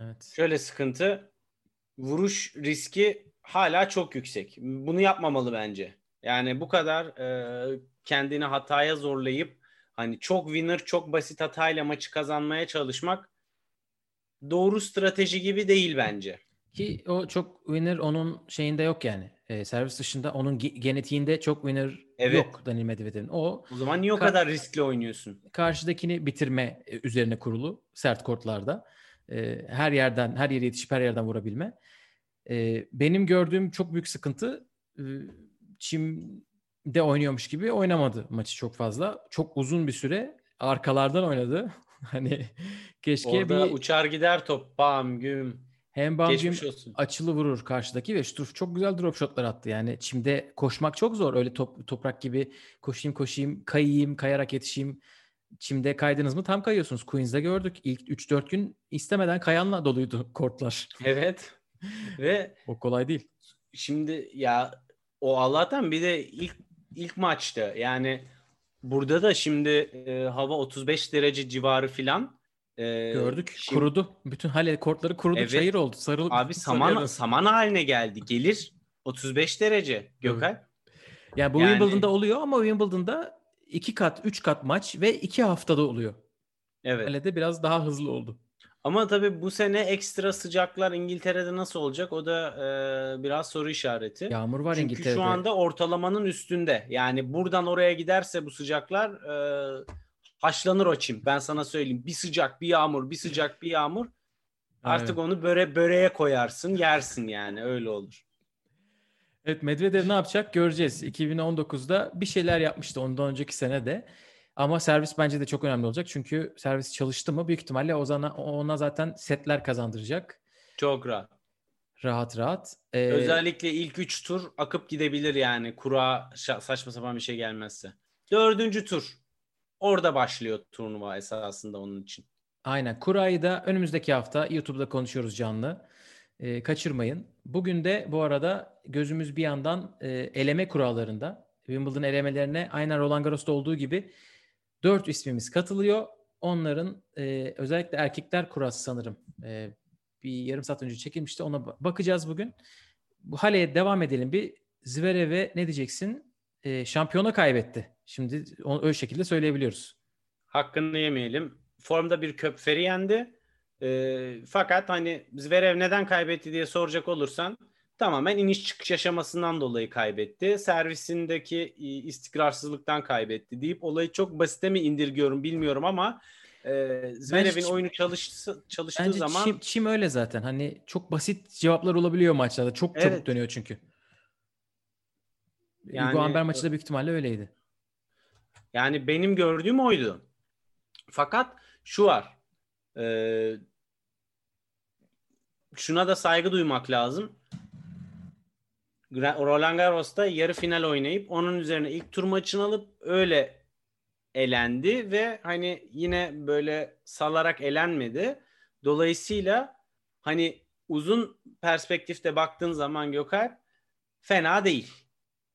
Evet. Şöyle sıkıntı vuruş riski hala çok yüksek. Bunu yapmamalı bence. Yani bu kadar e, kendini hataya zorlayıp Hani çok winner, çok basit hatayla maçı kazanmaya çalışmak doğru strateji gibi değil bence. Ki o çok winner onun şeyinde yok yani. E, servis dışında onun ge- genetiğinde çok winner Evet. yok Daniil Medvedev'in. O O zaman niye o Ka- kadar riskli oynuyorsun? karşıdakini bitirme e, üzerine kurulu sert kortlarda. E, her yerden, her yere yetişip her yerden vurabilme. E, benim gördüğüm çok büyük sıkıntı e, Çim'de oynuyormuş gibi oynamadı maçı çok fazla. Çok uzun bir süre arkalardan oynadı. hani keşke Orada bir uçar gider top. Bam güm. hem Bam Güm açılı vurur karşıdaki ve Struff çok güzel drop shotlar attı. Yani çimde koşmak çok zor. Öyle top, toprak gibi koşayım koşayım, kayayım, kayarak yetişeyim. Çimde kaydınız mı tam kayıyorsunuz. Queens'de gördük. İlk 3-4 gün istemeden kayanla doluydu kortlar. Evet. Ve O kolay değil. şimdi ya o Allah'tan bir de ilk ilk maçta yani burada da şimdi e, hava 35 derece civarı filan. E, Gördük. şimdi- kurudu. Bütün hale kortları kurudu. Evet. Çayır oldu. Sarıl, Abi saman döndü. saman haline geldi. Gelir 35 derece Gökhan. Yani bu Yani- Wimbledon'da oluyor ama Wimbledon'da iki kat, üç kat maç ve iki haftada oluyor. Evet. Halede biraz daha hızlı oldu. Ama tabii bu sene ekstra sıcaklar İngiltere'de nasıl olacak? O da e, biraz soru işareti. Yağmur var Çünkü İngiltere'de. şu anda ortalamanın üstünde. Yani buradan oraya giderse bu sıcaklar e, haşlanır o çim. Ben sana söyleyeyim. Bir sıcak, bir yağmur, bir sıcak, bir yağmur. Artık Evet. onu böre böreğe koyarsın, yersin yani. Öyle olur. Evet Medvedev ne yapacak göreceğiz. 2019'da bir şeyler yapmıştı ondan önceki sene de. Ama servis bence de çok önemli olacak. Çünkü servis çalıştı mı büyük ihtimalle Ozan'a, ona zaten setler kazandıracak. Çok rahat. Rahat rahat. Ee, Özellikle ilk 3 tur akıp gidebilir yani. Kura saçma sapan bir şey gelmezse. Dördüncü tur. Orada başlıyor turnuva esasında onun için. Aynen. Kura'yı da önümüzdeki hafta YouTube'da konuşuyoruz canlı. Ee, kaçırmayın. Bugün de bu arada gözümüz bir yandan e, eleme kurallarında. Wimbledon elemelerine aynen Roland Garros'ta olduğu gibi dört ismimiz katılıyor. Onların e, özellikle erkekler kurası sanırım e, bir yarım saat önce çekilmişti. Ona ba- bakacağız bugün. Bu haleye devam edelim. Bir Zverev'e ne diyeceksin? E, şampiyona kaybetti. Şimdi onu öyle şekilde söyleyebiliyoruz. Hakkını yemeyelim. Formda bir köpferi yendi. Ee, fakat hani Zverev neden kaybetti diye soracak olursan tamamen iniş çıkış aşamasından dolayı kaybetti. Servisindeki e, istikrarsızlıktan kaybetti deyip olayı çok basite mi indirgiyorum bilmiyorum ama e, Zverev'in oyunu çalıştı, çalıştığı Bence zaman çim, çim öyle zaten. Hani çok basit cevaplar olabiliyor maçlarda. Çok çabuk Evet. dönüyor çünkü. Yani- Hugo Amber maçı da büyük ihtimalle öyleydi. Yani benim gördüğüm oydu. Fakat şu var. Ee, şuna da saygı duymak lazım. Roland Garros'ta yarı final oynayıp onun üzerine ilk tur maçını alıp öyle elendi ve hani yine böyle salarak elenmedi. Dolayısıyla hani uzun perspektifte baktığın zaman Gökalp fena değil.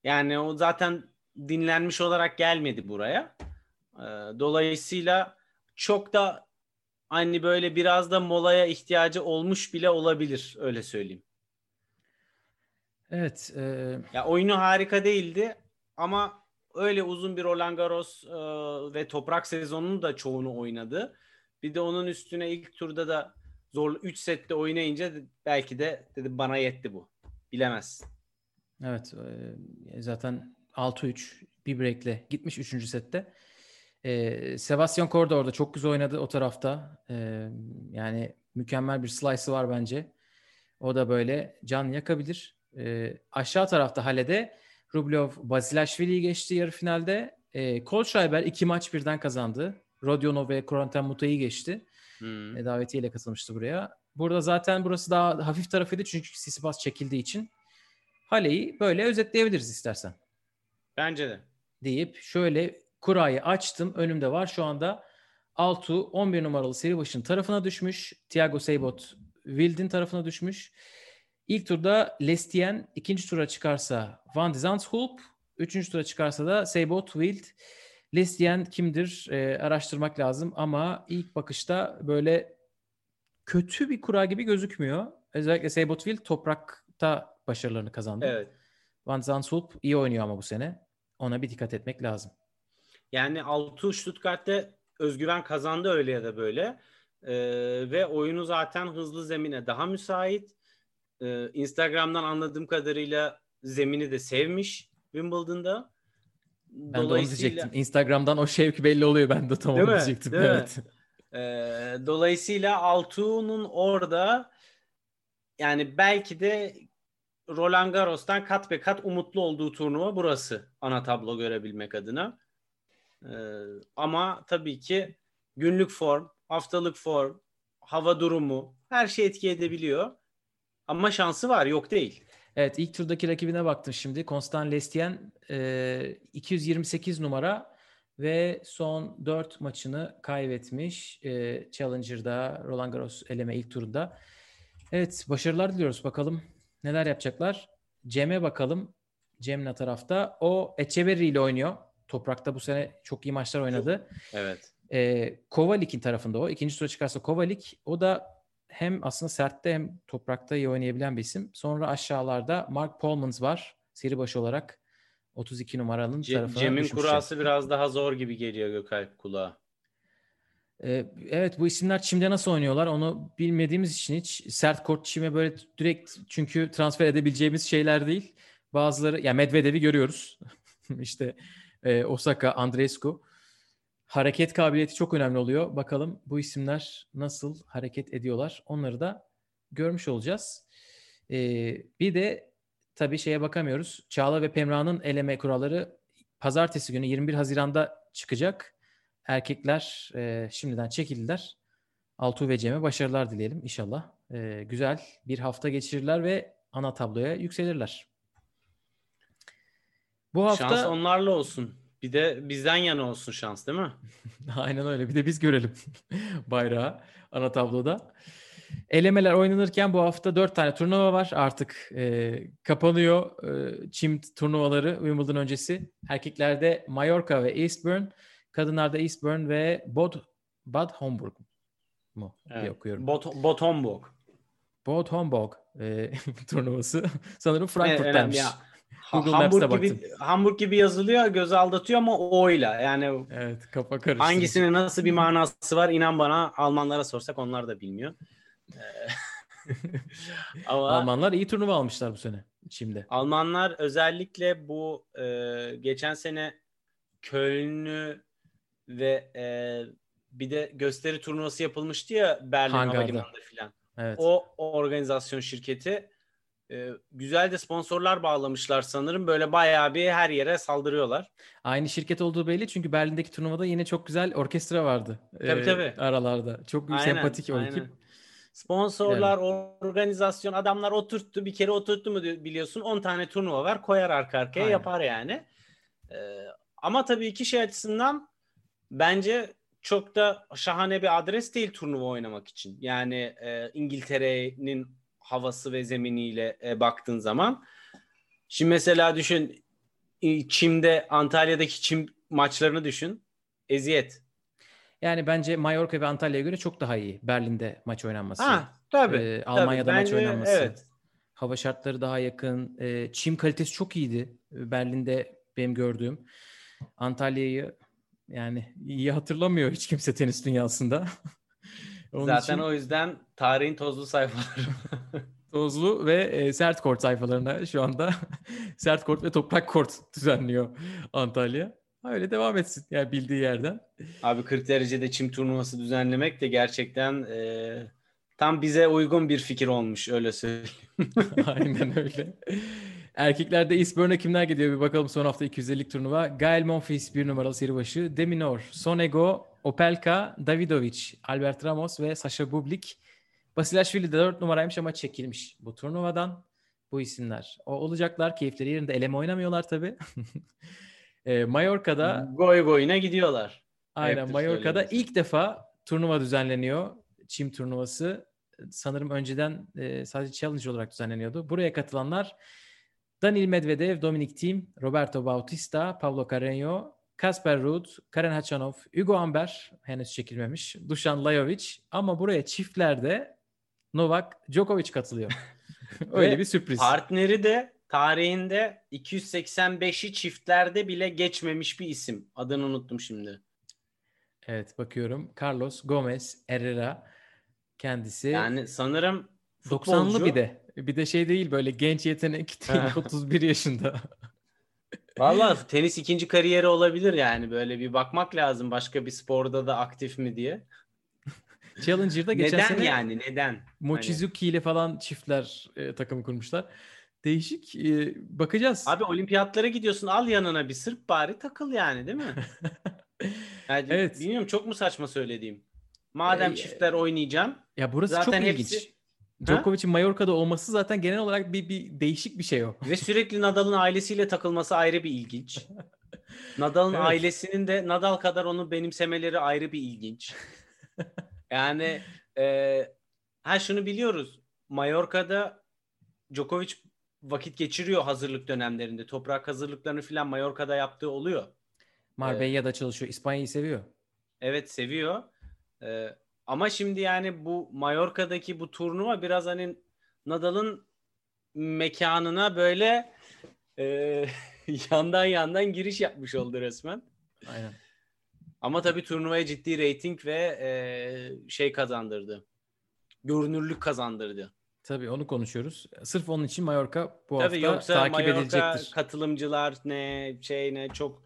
Yani o zaten dinlenmiş olarak gelmedi buraya. Ee, Dolayısıyla çok da hani böyle biraz da molaya ihtiyacı olmuş bile olabilir öyle söyleyeyim. Evet. e, Ya oyunu harika değildi ama öyle uzun bir Roland Garros e, ve toprak sezonunun da çoğunu oynadı. Bir de onun üstüne ilk turda da zor 3 sette oynayınca belki de dedi bana yetti bu. Bilemezsin. evet. e, zaten 6-3 bir breakle gitmiş 3. sette. E, Sebastian Korda orada çok güzel oynadı o tarafta. E, yani mükemmel bir slice'ı var bence. O da böyle can yakabilir. E, aşağı tarafta Hale'de Rublev Basilashvili'yi geçti yarı finalde. E, Kohlschreiber iki maç birden kazandı. Rodionov ve Corentin Mutay'ı geçti. Hmm. E, davetiyle katılmıştı buraya. Burada zaten burası daha hafif tarafıydı çünkü Tsitsipas çekildiği için. Hale'yi böyle özetleyebiliriz istersen. Bence de. Deyip şöyle kurayı açtım. Önümde var şu anda. Altu 11 numaralı seri başın tarafına düşmüş. Thiago Seybot Wild'in tarafına düşmüş. İlk turda Lestien, ikinci tura çıkarsa Van de Zandschulp, üçüncü tura çıkarsa da Seybot Wild. Lestien kimdir e, araştırmak lazım ama ilk bakışta böyle kötü bir kura gibi gözükmüyor. Özellikle Seybot Wild toprakta başarılarını kazandı. Evet. Van Zandschulp iyi oynuyor ama bu sene. Ona bir dikkat etmek lazım. Yani Altuğ Stuttgart'ta özgüven kazandı öyle ya da böyle. Ee, ve oyunu zaten hızlı zemine daha müsait. Ee, Instagram'dan anladığım kadarıyla zemini de sevmiş Wimbledon'da. Ben de onu diyecektim. Instagram'dan o şevk belli oluyor. Ben de tam Değil onu mi? diyecektim. Değil mi? evet. Ee, dolayısıyla Altuğ'un orada yani belki de Roland Garros'tan kat be kat umutlu olduğu turnuva burası ana tablo görebilmek adına. Ee, ama tabii ki günlük form, haftalık form, hava durumu her şey etki edebiliyor. Ama şansı var yok değil. Evet ilk turdaki rakibine baktım şimdi. Constant Lestien e, 228 numara ve son 4 maçını kaybetmiş. E, Challenger'da Roland Garros eleme ilk turunda. Evet başarılar diliyoruz. Bakalım neler yapacaklar. Cem'e bakalım. Cem ne tarafta? O Echeverry ile oynuyor. Toprakta bu sene çok iyi maçlar oynadı. Evet. E, Kovalik'in tarafında o. İkinci tura çıkarsa Kovalik. O da hem aslında sertte hem toprakta iyi oynayabilen bir isim. Sonra aşağılarda Mark Polmans var. Seri başı olarak 32 numaranın Ce- tarafına Cem'in kurası biraz daha zor gibi geliyor Gökalp kulağa. Ee, evet bu isimler çimde nasıl oynuyorlar onu bilmediğimiz için hiç sert kort çime böyle direkt çünkü transfer edebileceğimiz şeyler değil. Bazıları ya Medvedev'i görüyoruz. işte e, Osaka, Andreescu. Hareket kabiliyeti çok önemli oluyor. Bakalım bu isimler nasıl hareket ediyorlar. Onları da görmüş olacağız. Ee, bir de tabii şeye bakamıyoruz. Çağla ve Pemra'nın eleme kuralları pazartesi günü 21 Haziran'da çıkacak. Erkekler e, şimdiden çekildiler. Altuğ ve Cem'e başarılar dileyelim inşallah. E, güzel bir hafta geçirirler ve ana tabloya yükselirler. Bu hafta Şans onlarla olsun. Bir de bizden yana olsun şans değil mi? aynen öyle. Bir de biz görelim bayrağı ana tabloda. Elemeler oynanırken bu hafta dört tane turnuva var. Artık e, kapanıyor e, çim turnuvaları Wimbledon öncesi. Erkeklerde Mallorca ve Eastbourne. Kadınlarda Eastbourne ve Bod Bad Homburg mu diye Evet. okuyorum. Bot, Botomburg. Bad Homburg e, turnuvası. Sanırım Evet, Google Hamburg gibi baktım. Hamburg gibi yazılıyor, göz aldatıyor ama o'yla. Yani Evet kafa karıştı. hangisinin nasıl bir manası var inan bana Almanlara sorsak onlar da bilmiyor. Ee, ama Almanlar iyi turnuva almışlar bu sene şimdi. Almanlar özellikle bu e, geçen sene Köln'ü ve e, bir de gösteri turnuvası yapılmıştı ya Berlin Hangar'da. Havalimanı'nda filan. Evet. O, o organizasyon şirketi e, güzel de sponsorlar bağlamışlar sanırım. Böyle bayağı bir her yere saldırıyorlar. Aynı şirket olduğu belli çünkü Berlin'deki turnuvada yine çok güzel orkestra vardı. Tabii, tabii. Aralarda. Çok Aynen, sempatik o ekip. Sponsorlar, organizasyon, adamlar oturttu. Bir kere oturttu mu biliyorsun 10 tane turnuva var. Koyar arka arkaya Aynen. yapar yani. Ee, ama tabii ki şey açısından bence çok da şahane bir adres değil turnuva oynamak için. Yani e, İngiltere'nin havası ve zeminiyle e, baktığın zaman. Şimdi mesela düşün e, Çim'de Antalya'daki Çim maçlarını düşün. Eziyet. Yani bence Mallorca ve Antalya'ya göre çok daha iyi Berlin'de maç oynanması. Ha tabii. Ee, tabii. Almanya'da maç Bence oynanması. Evet. Hava şartları daha yakın. Ee, çim kalitesi çok iyiydi. Ee, Berlin'de benim gördüğüm. Antalya'yı yani iyi hatırlamıyor hiç kimse tenis dünyasında. Onun Zaten için o yüzden tarihin tozlu sayfaları. tozlu ve e, sert kort sayfalarına şu anda sert kort ve toprak kort düzenliyor Antalya. Öyle devam etsin yani bildiği yerden. Abi 40 derecede çim turnuvası düzenlemek de gerçekten e, tam bize uygun bir fikir olmuş öyle söyleyeyim. Aynen öyle. Erkeklerde Eastbourne'a kimler gidiyor bir bakalım son hafta 250'lik turnuva. Gael Monfils bir numaralı seri başı. Deminor, Sonego, Opelka, Davidovic, Albert Ramos ve Sasha Bublik. Basilashvili de 4 numaraymış ama çekilmiş bu turnuvadan. Bu isimler. O olacaklar. Keyifleri yerinde. Eleme oynamıyorlar tabii. e, Mallorca'da Goy goyuna gidiyorlar. Aynen Ayıptır Mallorca'da ilk defa turnuva düzenleniyor. Çim turnuvası. Sanırım önceden e, sadece challenge olarak düzenleniyordu. Buraya katılanlar Danil Medvedev, Dominic Thiem, Roberto Bautista, Pablo Carreño, Kasper Ruud, Karen Hachanov, Hugo Amber henüz çekilmemiş. Dušan Lajovic ama buraya çiftlerde Novak Djokovic katılıyor. Öyle bir sürpriz. Partneri de tarihinde 285'i çiftlerde bile geçmemiş bir isim. Adını unuttum şimdi. Evet bakıyorum. Carlos Gomez Herrera kendisi Yani sanırım 90'lı futbolcu. bir de. Bir de şey değil böyle genç yetenek değil Ha. 31 yaşında. Valla tenis ikinci kariyeri olabilir yani böyle bir bakmak lazım başka bir sporda da aktif mi diye. Challenger'da geçen neden sene yani neden? Hani Mochizuki ile falan çiftler e, takım kurmuşlar. Değişik. e, bakacağız. Abi olimpiyatlara gidiyorsun al yanına bir Sırp bari takıl yani değil mi? Yani Evet. Bilmiyorum çok mu saçma söylediğim. Madem Ee, çiftler oynayacağım. ya burası zaten çok hepsi- ilginç. Djokovic'in Mallorca'da olması zaten genel olarak bir, bir değişik bir şey o. Ve sürekli Nadal'ın ailesiyle takılması ayrı bir ilginç. Nadal'ın Evet. ailesinin de Nadal kadar onu benimsemeleri ayrı bir ilginç. Yani e, ha şunu biliyoruz. Mallorca'da Djokovic vakit geçiriyor hazırlık dönemlerinde. Toprak hazırlıklarını filan Mallorca'da yaptığı oluyor. Marbella'da çalışıyor. İspanya'yı seviyor. Evet seviyor. Ee, ama şimdi yani bu Mallorca'daki bu turnuva biraz hani Nadal'ın mekanına böyle e, yandan yandan giriş yapmış oldu resmen. Aynen. Ama tabii turnuvaya ciddi reyting ve e, şey kazandırdı. Görünürlük kazandırdı. Tabii onu konuşuyoruz. Sırf onun için Mallorca bu Tabii hafta yoksa takip Mallorca edilecektir. katılımcılar ne şey ne çok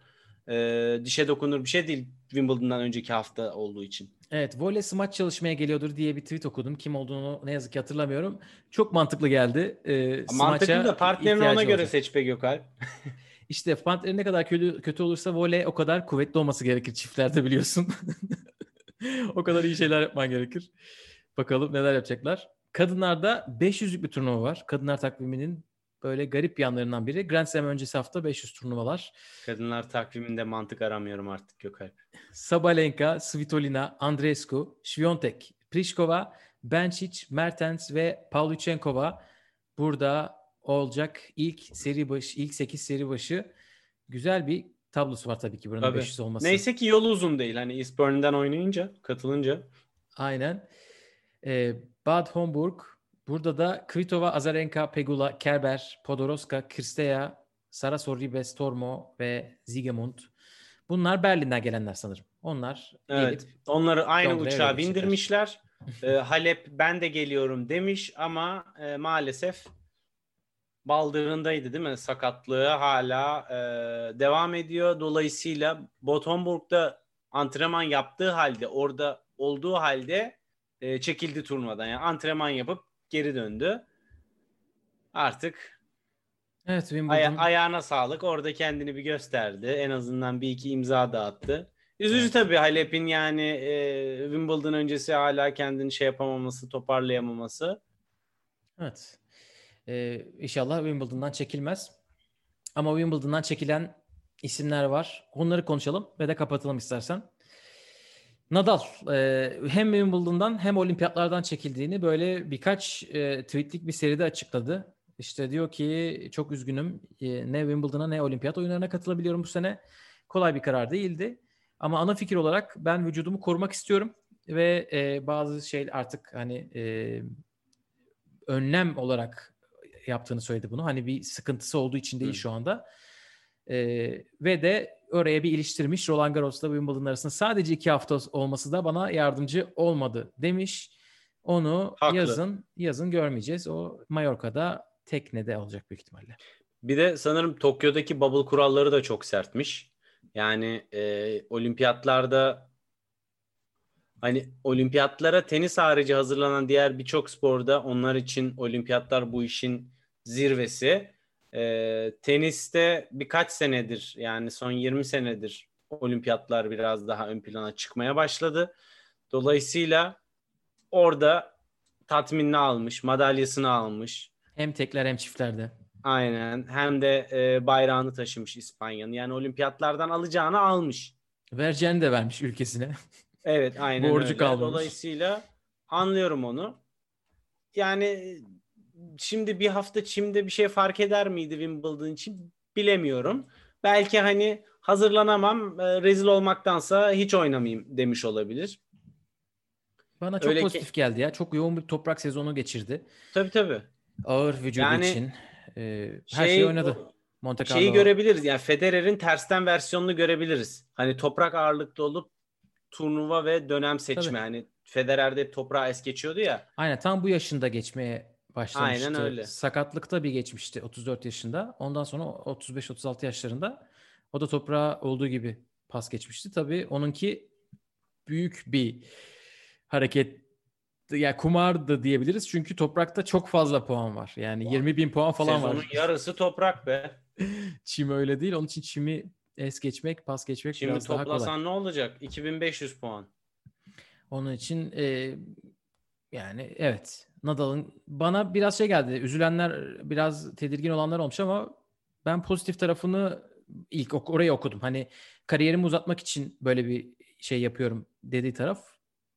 e, dişe dokunur bir şey değil Wimbledon'dan önceki hafta olduğu için. Evet, voley smaç çalışmaya geliyordur diye bir tweet okudum. Kim olduğunu ne yazık ki hatırlamıyorum. Çok mantıklı geldi. Ee, Mantıklı da partnerini ona göre olacak. seç be Gökalp. İşte partneri ne kadar kötü, kötü olursa voley o kadar kuvvetli olması gerekir çiftlerde biliyorsun. o kadar iyi şeyler yapman gerekir. Bakalım neler yapacaklar. Kadınlarda 500'lük bir turnuva var. Kadınlar takviminin böyle garip yanlarından biri. Grand Slam öncesi hafta 500 turnuvalar. Kadınlar takviminde mantık aramıyorum artık Gökalp. Sabalenka, Svitolina, Andreescu, Świątek, Pliskova, Bencic, Mertens ve Pavlyuchenkova burada olacak ilk seri başı, ilk 8 seri başı. Güzel bir tablosu var tabii ki buranın Tabii. 500 olması. Neyse ki yol uzun değil. Hani Eastbourne'den oynayınca, katılınca. Aynen. Ee, Bad Homburg. Burada da Kvitova, Azarenka, Pegula, Kerber, Podoroska, Kristeya, Saraso, Ribes, Tormo ve Zigemund. Bunlar Berlin'den gelenler sanırım. Onlar Evet. gelip Onları aynı Londra'ya uçağa bindirmişler. Ee, Halep ben de geliyorum demiş ama e, maalesef baldırındaydı değil mi? Sakatlığı hala e, devam ediyor. Dolayısıyla Botomburg'da antrenman yaptığı halde orada olduğu halde e, çekildi turnuvadan. Yani antrenman yapıp geri döndü. Artık Evet Wimbledon. Aya- ayağına sağlık. Orada kendini bir gösterdi. En azından bir iki imza dağıttı. Üzücü Evet. tabii Halep'in yani e, Wimbledon öncesi hala kendini şey yapamaması, toparlayamaması. Evet. Ee, inşallah Wimbledon'dan çekilmez. Ama Wimbledon'dan çekilen isimler var. Onları konuşalım ve de kapatalım istersen. Nadal e, hem Wimbledon'dan hem olimpiyatlardan çekildiğini böyle birkaç e, tweetlik bir seride açıkladı. İşte diyor ki çok üzgünüm e, ne Wimbledon'a ne olimpiyat oyunlarına katılabiliyorum bu sene. Kolay bir karar değildi. Ama ana fikir olarak ben vücudumu korumak istiyorum ve e, bazı şey artık hani e, önlem olarak yaptığını söyledi bunu. Hani bir sıkıntısı olduğu için değil Hı. şu anda. Ee, ve de oraya bir iliştirmiş Roland Garros'la Wimbledon arasında sadece iki hafta olması da bana yardımcı olmadı demiş. Onu Haklı. yazın yazın görmeyeceğiz. O Mallorca'da teknede olacak büyük ihtimalle. Bir de sanırım Tokyo'daki bubble kuralları da çok sertmiş. Yani e, olimpiyatlarda hani olimpiyatlara tenis harici hazırlanan diğer birçok sporda onlar için olimpiyatlar bu işin zirvesi. E, teniste birkaç senedir yani son 20 senedir olimpiyatlar biraz daha ön plana çıkmaya başladı. Dolayısıyla orada tatminini almış, madalyasını almış. Hem tekler hem çiftlerde. Aynen. Hem de e, bayrağını taşımış İspanya'nın. Yani olimpiyatlardan alacağını almış. Vereceğini de vermiş ülkesine. Evet, aynen Borcu öyle. kalmamış. Dolayısıyla anlıyorum onu. Yani şimdi bir hafta çimde bir şey fark eder miydi Wimbledon için bilemiyorum. Belki hani hazırlanamam, e, rezil olmaktansa hiç oynamayayım demiş olabilir. Bana çok Öyle ki- pozitif geldi ya. Çok yoğun bir toprak sezonu geçirdi. Tabii tabii. Ağır vücudu Yani için. e, her şeyi oynadı. Monte Carlo. Şeyi görebiliriz yani Federer'in tersten versiyonunu görebiliriz. Hani toprak ağırlıklı olup turnuva ve dönem seçme. Tabii. Hani Federer'de toprağı es geçiyordu ya. Aynen tam bu yaşında geçmeye başlamıştı. Aynen öyle. Sakatlıkta bir geçmişti 34 yaşında. Ondan sonra 35-36 yaşlarında o da toprağa olduğu gibi pas geçmişti. Tabii onunki büyük bir hareket yani kumardı diyebiliriz. Çünkü toprakta çok fazla puan var. Yani 20 bin puan falan Sezonun var. yarısı toprak be. Çim öyle değil. Onun için çimi es geçmek, pas geçmek Şimdi biraz daha kolay. toplasan ne olacak? 2500 puan. Onun için e, yani evet Nadal'ın bana biraz şey geldi. Üzülenler biraz tedirgin olanlar olmuş ama ben pozitif tarafını ilk ok- orayı okudum. Hani kariyerimi uzatmak için böyle bir şey yapıyorum dediği taraf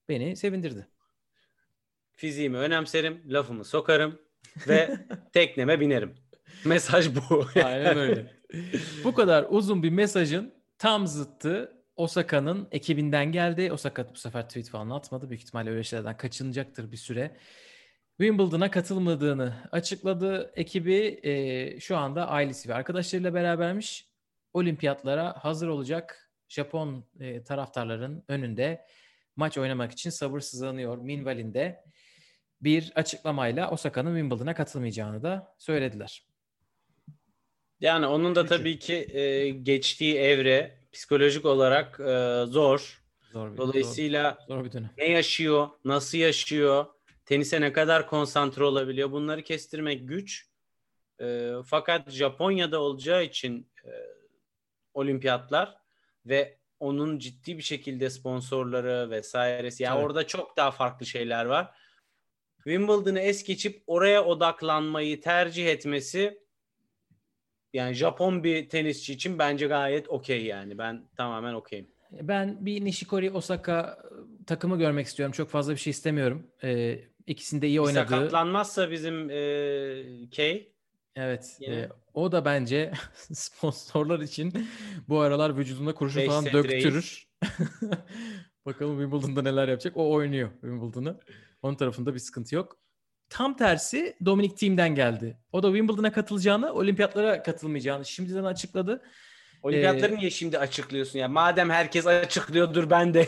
beni sevindirdi. Fiziğimi önemserim, lafımı sokarım ve tekneme binerim. Mesaj bu. Aynen öyle. Bu kadar uzun bir mesajın tam zıttı Osaka'nın ekibinden geldi. Osaka bu sefer tweet falan atmadı. Büyük ihtimalle öyle şeylerden kaçınacaktır bir süre. Wimbledon'a katılmadığını açıkladı. Ekibi e, şu anda ailesi ve arkadaşlarıyla berabermiş. Olimpiyatlara hazır olacak Japon e, taraftarların önünde maç oynamak için sabırsızlanıyor. Minval'inde bir açıklamayla Osaka'nın Wimbledon'a katılmayacağını da söylediler. Yani onun da tabii ki e, geçtiği evre psikolojik olarak e, zor. Zor bir, Dolayısıyla zor, zor bir dönem. ne yaşıyor, nasıl yaşıyor, tenise ne kadar konsantre olabiliyor bunları kestirmek güç. E, fakat Japonya'da olacağı için e, olimpiyatlar ve onun ciddi bir şekilde sponsorları vesairesi. Yani Tabii. orada çok daha farklı şeyler var. Wimbledon'ı es geçip oraya odaklanmayı tercih etmesi yani Japon bir tenisçi için bence gayet okey yani. Ben tamamen okeyim. Ben bir Nishikori Osaka e, takımı görmek istiyorum. Çok fazla bir şey istemiyorum. Ee, ikisinde iyi oynadığı. Sakatlanmazsa bizim e, Kay Evet. Yine. e, o da bence sponsorlar için bu aralar vücudunda kurşun falan döktürür. Bakalım Wimbledon'da neler yapacak. O oynuyor Wimbledon'ı. Onun tarafında bir sıkıntı yok. Tam tersi Dominic Thiem'den geldi. O da Wimbledon'a katılacağını, olimpiyatlara katılmayacağını şimdiden açıkladı. Olimpiyatları Ee, niye şimdi açıklıyorsun ya? Madem herkes açıklıyordur ben de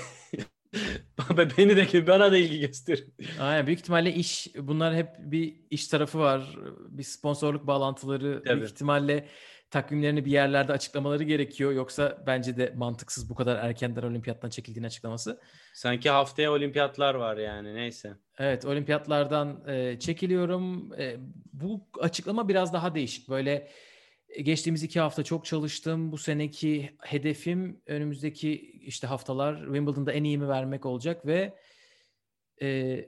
beni de bana da ilgi göster. Aynen büyük ihtimalle iş bunlar hep bir iş tarafı var. Bir sponsorluk bağlantıları Tabii. büyük ihtimalle takvimlerini bir yerlerde açıklamaları gerekiyor. Yoksa bence de mantıksız bu kadar erkenden olimpiyattan çekildiğini açıklaması. Sanki haftaya olimpiyatlar var yani neyse. Evet olimpiyatlardan e, çekiliyorum. E, bu açıklama biraz daha değişik. Böyle e, geçtiğimiz iki hafta çok çalıştım. Bu seneki hedefim önümüzdeki işte haftalar Wimbledon'da en iyimi vermek olacak ve e,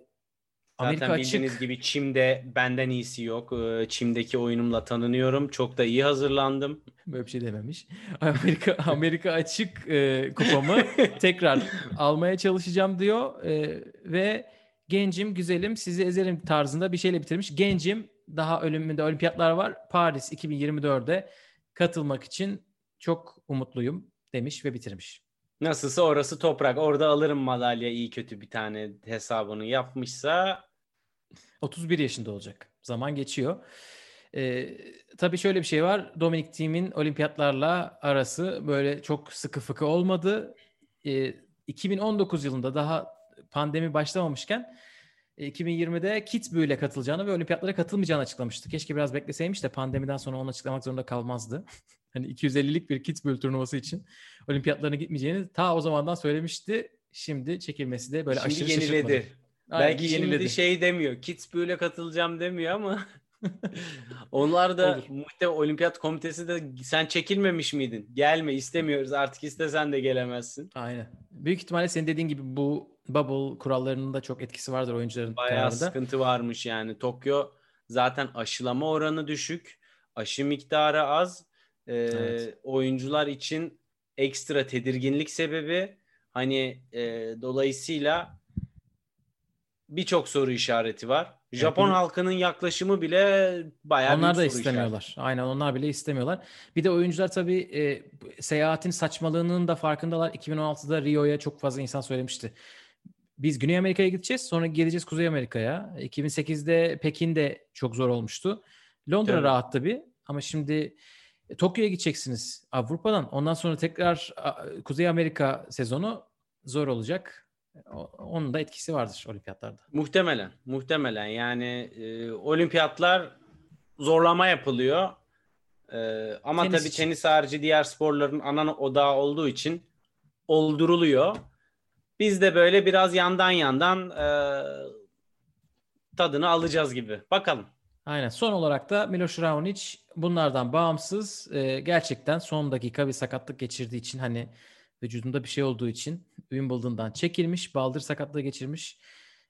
Zaten Amerika bildiğiniz açık. gibi Çim'de benden iyisi yok. Ee, Çim'deki oyunumla tanınıyorum. Çok da iyi hazırlandım. Böyle bir şey dememiş. Amerika Amerika açık e, kupamı tekrar almaya çalışacağım diyor E, ve gencim güzelim sizi ezerim tarzında bir şeyle bitirmiş. Gencim daha önümde olimpiyatlar var. Paris 2024'de katılmak için çok umutluyum demiş ve bitirmiş. Nasılsa orası toprak. Orada alırım madalya iyi kötü bir tane hesabını yapmışsa 31 yaşında olacak. Zaman geçiyor. Ee, tabii şöyle bir şey var. Dominic Thiem'in olimpiyatlarla arası böyle çok sıkı fıkı olmadı. Ee, 2019 yılında daha pandemi başlamamışken e, 2020'de Kitzbühel'e katılacağını ve olimpiyatlara katılmayacağını açıklamıştı. Keşke biraz bekleseymiş de pandemiden sonra onu açıklamak zorunda kalmazdı. hani 250'lik bir Kitzbühel turnuvası için olimpiyatlarına gitmeyeceğini ta o zamandan söylemişti. Şimdi çekilmesi de böyle şimdi aşırı yeniledi. şaşırtmadı. Aynen, Belki şimdi yeniledi. şey demiyor. Kitzbühel'e katılacağım demiyor ama onlar da muhtemelen olimpiyat komitesi de sen çekilmemiş miydin? Gelme istemiyoruz artık istesen de gelemezsin. Aynen. Büyük ihtimalle senin dediğin gibi bu bubble kurallarının da çok etkisi vardır oyuncuların Bayağı kararında. sıkıntı varmış yani. Tokyo zaten aşılama oranı düşük. Aşı miktarı az. Ee, Evet. Oyuncular için ekstra tedirginlik sebebi. Hani e, dolayısıyla birçok soru işareti var. Japon bir- halkının yaklaşımı bile bayağı Onlar da istemiyorlar. Aynen onlar bile istemiyorlar. Bir de oyuncular tabii e, seyahatin saçmalığının da farkındalar. 2016'da Rio'ya çok fazla insan söylemişti. Biz Güney Amerika'ya gideceğiz sonra geleceğiz Kuzey Amerika'ya. 2008'de Pekin'de çok zor olmuştu. Londra Tabii. rahat tabii ama şimdi e, Tokyo'ya gideceksiniz Avrupa'dan. Ondan sonra tekrar Kuzey Amerika sezonu zor olacak. Onun da etkisi vardır olimpiyatlarda. Muhtemelen, muhtemelen. Yani e, olimpiyatlar zorlama yapılıyor. E, ama Tenis tabii için. tenis harici diğer sporların ana odağı olduğu için olduruluyor. Biz de böyle biraz yandan yandan e, tadını alacağız gibi. Bakalım. Aynen. Son olarak da Miloš Raonic bunlardan bağımsız e, gerçekten son dakika bir sakatlık geçirdiği için hani vücudunda bir şey olduğu için Wimbledon'dan çekilmiş. Baldır sakatlığı geçirmiş.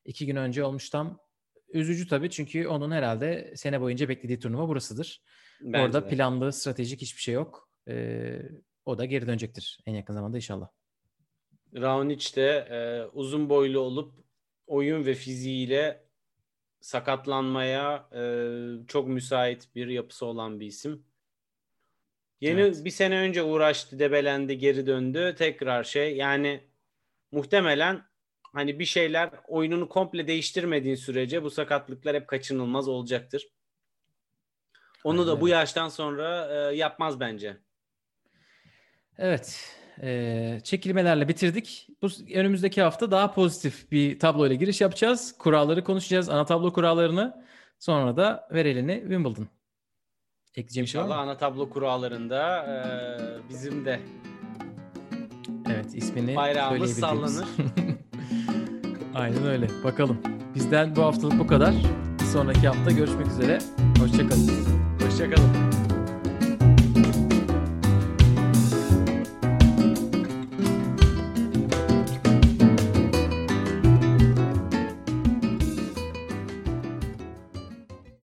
iki gün önce olmuş tam. Üzücü tabii çünkü onun herhalde sene boyunca beklediği turnuva burasıdır. Bence Orada de. planlı, stratejik hiçbir şey yok. E, o da geri dönecektir en yakın zamanda inşallah. Raonic de e, uzun boylu olup oyun ve fiziğiyle sakatlanmaya e, çok müsait bir yapısı olan bir isim. Yeni Evet. bir sene önce uğraştı, debelendi, geri döndü. Tekrar şey yani muhtemelen hani bir şeyler oyununu komple değiştirmediğin sürece bu sakatlıklar hep kaçınılmaz olacaktır. Onu Aynen da bu yaştan sonra e, yapmaz bence. Evet. eee, çekilmelerle bitirdik. Bu önümüzdeki hafta daha pozitif bir tabloyla giriş yapacağız. Kuralları konuşacağız. Ana tablo kurallarını. Sonra da ver elini Wimbledon. Ekleyeceğim bir şey var mı? ana tablo kurallarında e, bizim de Evet ismini Bayrağımız söyleyebildiğimiz. Aynen öyle. Bakalım. Bizden bu haftalık bu kadar. Bir sonraki hafta görüşmek üzere. Hoşçakalın. Hoşçakalın.